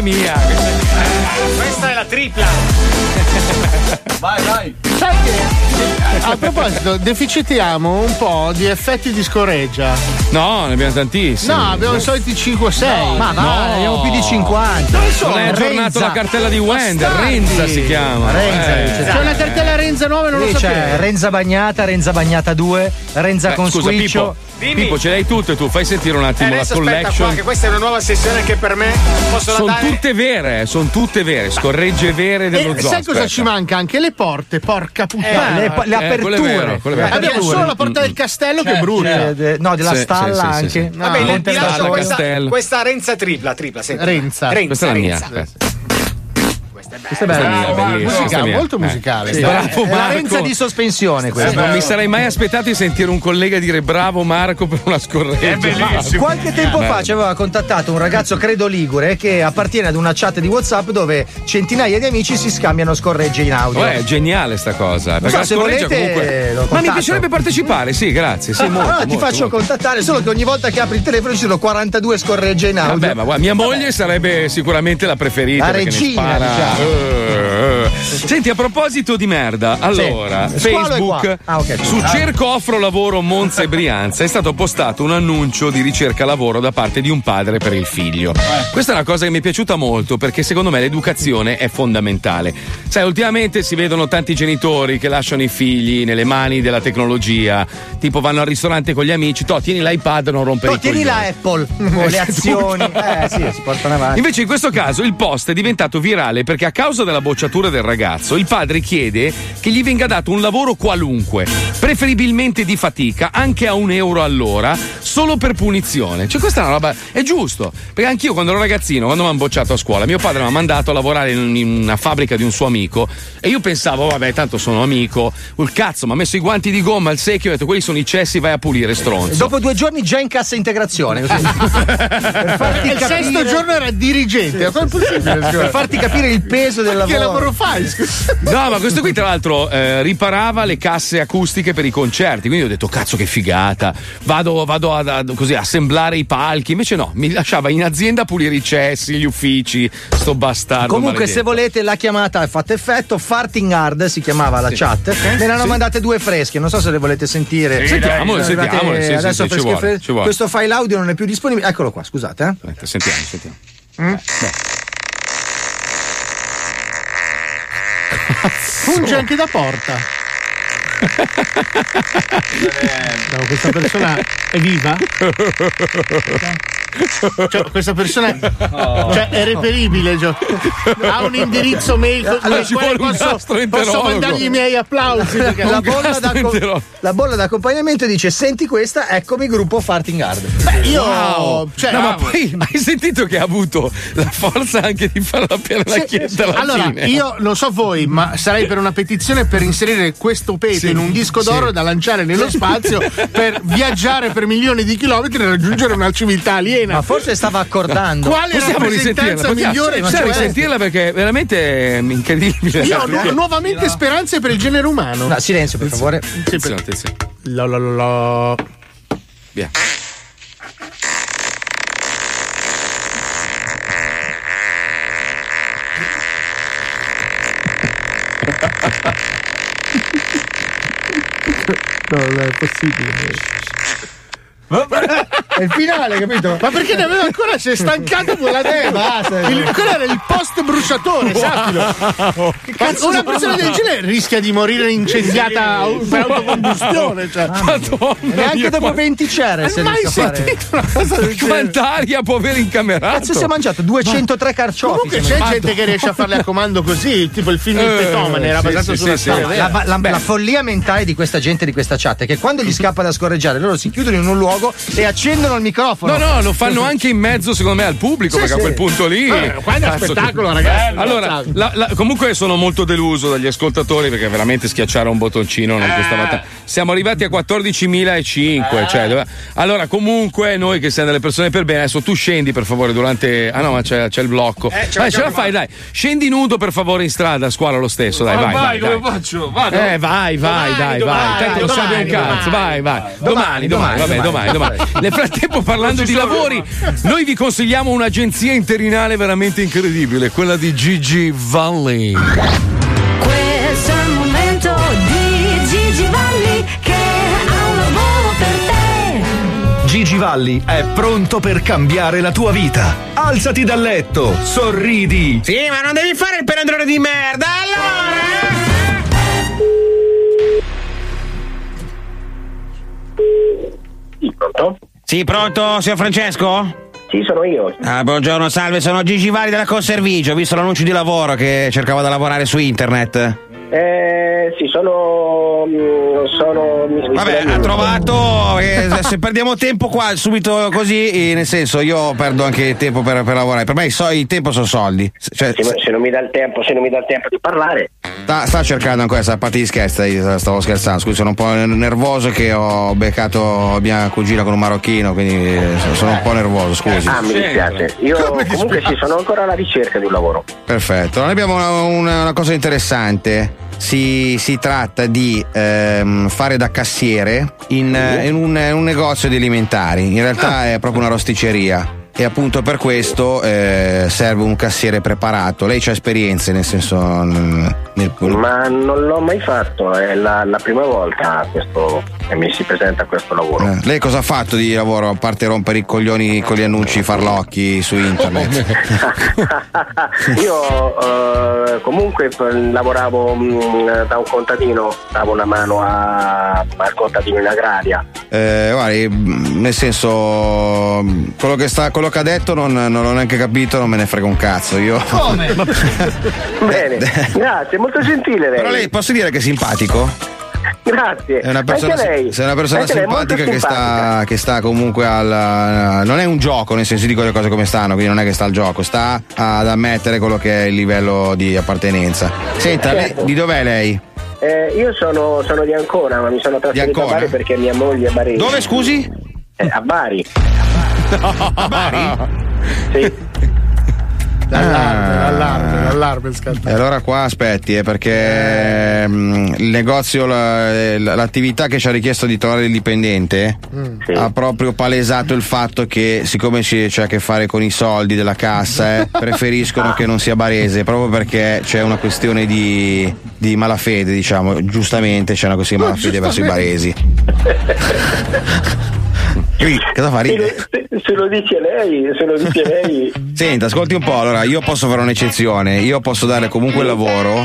è mia. Questa è mia. Questa è la tripla. Vai, vai. Sai che a proposito, deficitiamo un po' di effetti di scoreggia. No, ne abbiamo tantissimi. No, abbiamo i soliti 5-6. No, ma no. va, ne abbiamo più di 50. Dove sono? Non hai aggiornato la cartella di Bastardi. Renza si chiama. Renza, Eh. c'è- C'è una cartella Renza 9, non Lì lo c'è sapevo. Renza bagnata, Renza bagnata 2, Renza Beh, con scusa, squiccio. Pippo, Pippo, ce l'hai tutte tu, fai sentire un Eh, attimo la adesso aspetta qua, collection. che questa è una nuova sessione anche per me. Posso Sono dare? tutte vere, sono tutte vere, scorregge vere dello E zoo. sai cosa aspetta. ci manca? Anche le porte, porca puttana. le- le Eh, quello è aperture. Vero, quello è vero. Abbiamo solo la porta del castello che Cioè, brucia. eh, de- no, della Sì, stalla anche. sì, sì. No, Va bene, Ponte ti lascio questa, questa Renza tripla, tripla, senti. Renza. Renza, Questa è la mia. Renza. Questa è bella. Questa è bella, Bravo, bellissima, musicale, questa mia. molto Eh. musicale. Sì. Sì. Bravo, È Marco. di sospensione Eh, questa. non mi sarei mai aspettato di sentire un collega dire bravo Marco per una scorreggia. Qualche tempo Bello. fa ci aveva contattato un ragazzo credo ligure che appartiene ad una chat di WhatsApp dove centinaia di amici si scambiano scorregge in audio. Oh, è geniale sta cosa. Perché so, la se scorreggia volete, comunque. Ma mi piacerebbe partecipare, sì, grazie. Sì, molto, Ah, ti molto, faccio molto. contattare, solo che ogni volta che apri il telefono ci sono 42 scorregge in audio. Vabbè, ma guarda, mia moglie sarebbe sicuramente la preferita. La regina, spara. diciamo. Eh, eh. Senti, a proposito di merda, allora, Sì. Facebook. Ah, ok. su. Cerco Offro Lavoro Monza e Brianza è stato postato un annuncio di ricerca lavoro da parte di un padre per il figlio. Questa è una cosa che mi è piaciuta molto perché secondo me l'educazione è fondamentale. Sai, ultimamente si vedono tanti genitori che lasciano i figli nelle mani della tecnologia, tipo vanno al ristorante con gli amici, to, tieni l'iPad, non rompere No, i tieni la Apple, le azioni. Eh sì, si portano avanti. Invece in questo caso il post è diventato virale perché a causa della bocciatura del ragazzo il padre chiede che gli venga dato un lavoro qualunque, preferibilmente di fatica, anche a un euro all'ora, solo per punizione. Cioè questa è una roba, è giusto, perché anch'io quando ero ragazzino, quando mi hanno bocciato a scuola, mio padre mi ha mandato a lavorare in una fabbrica di un suo amico e io pensavo, vabbè, tanto sono amico, il cazzo, mi ha messo i guanti di gomma al secchio e ho detto, quelli sono i cessi, vai a pulire stronzo. Dopo due giorni già in cassa integrazione. per farti Il sesto capire- giorno era dirigente. Come è possibile? Per farti capire il peso del lavoro. Che lavoro fai? scusa? No, ma questo qui, tra l'altro, eh, riparava le casse acustiche per i concerti. Quindi ho detto, cazzo, che figata. Vado, vado ad, ad- così, a assemblare i palchi. Invece no, mi lasciava in azienda a pulire i cessi, gli uffici. Sto bastardo. Comunque, maledetto. se volete, la chiamata ha fatto effetto. Farting Hard si chiamava la Sì. chat. Ok. Me ne hanno Sì. mandate due fresche. Non so se le volete sentire. Sì, Sentiamole, sentiamole, sì, adesso sì, ci fresche vuole, fresche. ci vuole. Questo file audio non è più disponibile. Eccolo qua, scusate. Eh. Sentiamo, sentiamo. Mm? Funge anche da porta. No, questa persona è viva? Cioè, questa persona cioè, è reperibile. cioè, ha un indirizzo mail con Allora, ci vuole posso, posso mandargli i miei applausi. La bolla, d'acco- la bolla d'accompagnamento dice: Senti questa, eccomi gruppo Farting Hard. Beh, io Wow. cioè, no, ma poi hai sentito che ha avuto la forza anche di farla per la Sì, chiesa alla allora, fine? io non so voi, ma sarei per una petizione per inserire questo peto Sì, in un disco d'oro sì. da lanciare nello spazio per viaggiare per milioni di chilometri e raggiungere una civiltà aliena. Ma forse stava accordando. Quale Possiamo risentirla? Possiamo, migliore possiamo risentirla perché veramente è incredibile. Io ho nu- nuovamente speranze per il genere umano. No, silenzio, per favore. Sì, Attenzione, attenzione. Lo, lo, lo, lo. Via. No, non è possibile. È il finale, capito? Ma perché ne aveva ancora? Si è stancato con la Eh. Il, quello era il post bruciatore, sappilo. Ma una persona del genere rischia di morire incendiata per autocombustione. Cioè. Neanche mia, dopo ma- 20 cere se mai a fare. sentito una cosa del genere? Quanta aria può aver incamerato? Cazzo, si è mangiato 203 carciofi. Comunque c'è mangiato. gente che riesce a farle a comando così, tipo il film Il Eh, Petomane era sì, basato sì, sulla sì, storia. La, la- la follia mentale di questa gente di questa chat è che quando gli scappa da scorreggiare loro si chiudono in un luogo e accendono il microfono. No, no, lo fanno anche in mezzo, secondo me, al pubblico, Sì, perché sì. a quel punto lì. Eh, qua è uno spettacolo, che- ragazzi. Allora, la- la- comunque sono molto deluso dagli ascoltatori perché veramente schiacciare un bottoncino non costava tanto. Siamo arrivati a 14.005. Cioè, dove- allora, comunque, noi che siamo delle persone per bene, adesso tu scendi per favore durante. Ah no, ma c'è, c'è il blocco. Eh, l'abbiamo ce la fai, dai. Scendi nudo per favore in strada, a scuola lo stesso, dai, Ma vai. vai, vai, come dai. faccio? Vado. Eh, vai, vai, dai, domani, vai. Tanto non domani, serve un domani, cazzo. Vai, vai. Domani, Domani, domani, vabbè, domani, domani, domani. Nel frattempo, parlando di lavori, noi vi consigliamo un'agenzia interinale veramente incredibile, quella di Gigi Valley. Questo è il momento di Gigi Valli che ha un lavoro per te. Gigi Valli è pronto per cambiare la tua vita. Alzati dal letto, sorridi. Sì, ma non devi fare il perandrone di merda, Sì, pronto, signor Francesco? Sì, sono io. Ah, buongiorno, salve, sono Gigi Vari della Conservigio. Ho visto l'annuncio di lavoro che cercavo da lavorare su internet. Eh, sì, sono. mm, sono Vabbè, ha trovato. eh, se perdiamo tempo qua subito così, eh, nel senso, io perdo anche tempo per, per lavorare. Per me i, so- il tempo sono soldi. Cioè, Se, se non mi dà il tempo, se non mi dà il tempo di parlare, sta, sta cercando ancora questa parte di scherzo. io Stavo scherzando, scusi, sono un po' nervoso che ho beccato mia cugina con un marocchino, quindi eh, sono un po' nervoso, scusi. ah, mi dispiace. Io comunque sì, sono ancora alla ricerca di un lavoro. Perfetto, noi abbiamo una, una- una cosa interessante. Si, si tratta di ehm, fare da cassiere in, eh, in un, in un negozio di alimentari. In realtà è proprio una rosticceria. E appunto per questo eh, serve un cassiere preparato. Lei ha esperienze, nel senso. nel- Ma non l'ho mai fatto, è la, la prima volta questo, che mi si presenta questo lavoro. eh, lei cosa ha fatto di lavoro a parte rompere i coglioni con gli annunci farlocchi su internet? Io eh, comunque lavoravo mh, da un contadino, davo una mano a- al contadino in agraria. Eh, guardi, mh, nel senso, quello che, sta, quello che ha detto non, non l'ho neanche capito, non me ne frega un cazzo. Io. Come? Bene, grazie, molto gentile lei. Però lei posso dire che è simpatico? Grazie. È una persona, Anche lei. sei una persona Anche lei è molto simpatica che simpatica. sta, che sta comunque al. Non è un gioco, nel senso dico le cose come stanno, quindi non è che sta al gioco, sta ad ammettere quello che è il livello di appartenenza. Senta, lei- Certo. di dov'è lei? Eh, io sono, sono di Ancona, ma mi sono trasferito a Ancona? Bari perché mia moglie è barese. Dove scusi? Eh, a Bari. A Bari? Sì. L'allarme, Ah. l'allarme, l'allarme scatta. E allora qua aspetti, eh, perché mm, il negozio, la- eh, l'attività che ci ha richiesto di trovare il dipendente Mm. ha proprio palesato il fatto che, siccome ci- c'è a che fare con i soldi della cassa, eh, preferiscono che non sia barese, proprio perché c'è una questione di, di malafede, diciamo. Giustamente c'è una questione di malafede verso i baresi. Qui, cosa fa? Se lo, ridere? se- se lo dice lei, se lo dice lei. Senta, ascolti un po', allora io posso fare un'eccezione, io posso dare comunque il lavoro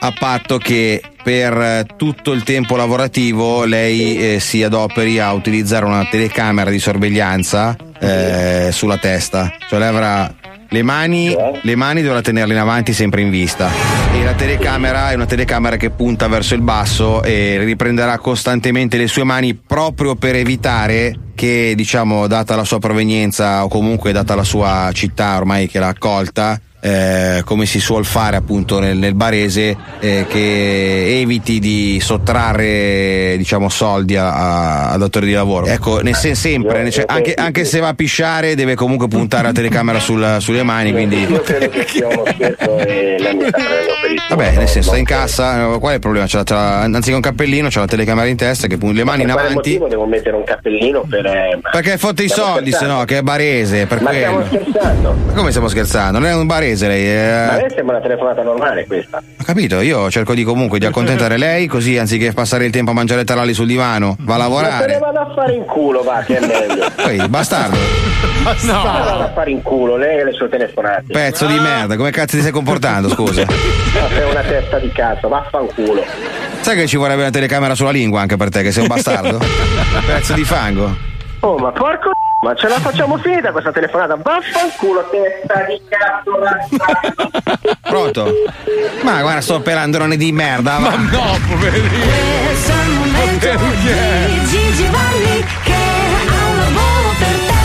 a patto che per eh, tutto il tempo lavorativo lei eh, si adoperi a utilizzare una telecamera di sorveglianza eh, sulla testa, cioè lei avrà le mani, le mani dovrà tenerle in avanti sempre in vista. E la telecamera è una telecamera che punta verso il basso e riprenderà costantemente le sue mani proprio per evitare che diciamo data la sua provenienza o comunque data la sua città ormai che l'ha accolta eh, come si suol fare appunto nel, nel barese eh, che eviti di sottrarre diciamo soldi al datore di lavoro ecco nel sen- sempre cioè, anche, anche se va a pisciare deve comunque puntare la telecamera sul- sulle mani quindi Vabbè, nel senso, sta in cassa, eh, qual è il problema? C'ha, c'ha- anziché un cappellino, c'ha la telecamera in testa che punta le mani in avanti. motivo devo mettere un cappellino per. eh, Perché fotte i soldi, se no, che è barese, per Ma quello. stiamo scherzando? Ma come stiamo scherzando? Non è un barese lei, Ma a eh. me sembra una telefonata normale questa. Ho capito, io cerco di comunque di accontentare lei, così anziché passare il tempo a mangiare taralli sul divano, va a Ma se ne lavorare. vado a fare in culo, va, che è meglio. Poi, bastardo, No. Se ne vado a fare in culo, lei e le sue telefonate. pezzo di merda, come cazzo ti stai comportando, scusa? Ma sei una testa di cazzo, vaffanculo. Sai che ci vorrebbe una telecamera sulla lingua anche per te, che sei un bastardo? Pezzo di fango. Oh, ma porco ma ce la facciamo finita questa telefonata? Vaffanculo, testa di cazzo. Pronto? Ma guarda, sto pelandrone di merda. Ma no, poverino. Questo è il momento di Gigi Valli che ha un lavoro per te.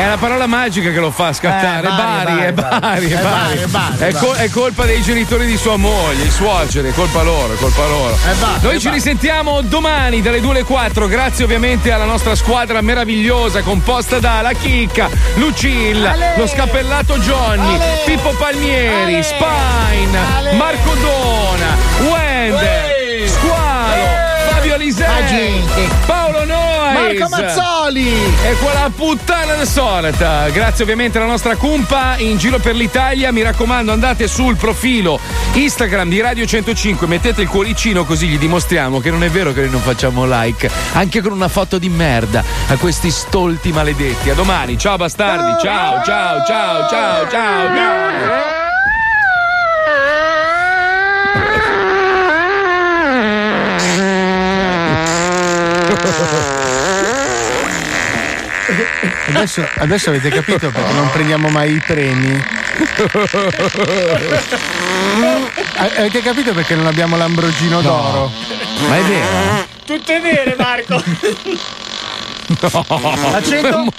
Eh, È la parola magica che lo fa scattare. Eh, Bari, Bari, è Bari, Bari, è Bari, Bari. è Bari, È, col- Bari. è colpa dei genitori di sua moglie, i suoceri, è colpa loro, è colpa loro. Noi ci risentiamo domani dalle 2 alle 4, grazie ovviamente alla nostra squadra meravigliosa composta da La Chicca, Lucilla, lo scappellato Johnny, Pippo Palmieri, Spine, Marco Dona, Wender, Squalo, Fabio Alisei, Paolo Noyes, Marco Mazzoli. e quella puttana del solita. Grazie ovviamente alla nostra cumpa in giro per l'Italia. Mi raccomando, andate sul profilo Instagram di Radio 105, mettete il cuoricino così gli dimostriamo che non è vero che noi non facciamo like, anche con una foto di merda a questi stolti maledetti. A domani, ciao bastardi, ciao, ciao, ciao, ciao, ciao, ciao. Adesso, adesso avete capito perché non prendiamo mai i premi? A- avete capito perché non abbiamo l'ambrogino d'oro? Ma è vero? Tutte vere, Marco. L'accento?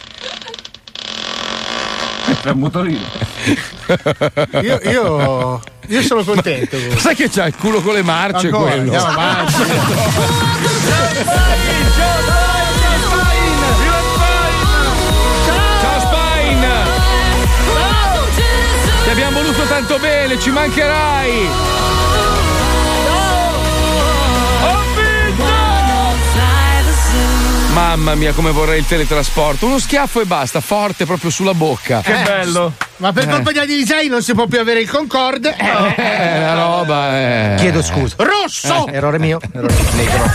È un motorino. Io, io, io sono contento. Sai che c'ha il culo con le marce Ancora, quello? andiamo avanti. Tanto bene, ci mancherai! Mamma mia, come vorrei il teletrasporto. Uno schiaffo e basta, forte proprio sulla bocca. Che bello. Ma per Eh. colpa di Alisei non si può più avere il Concorde. Eh, la roba è. Chiedo scusa. Rosso! Eh, errore mio. Errore negro.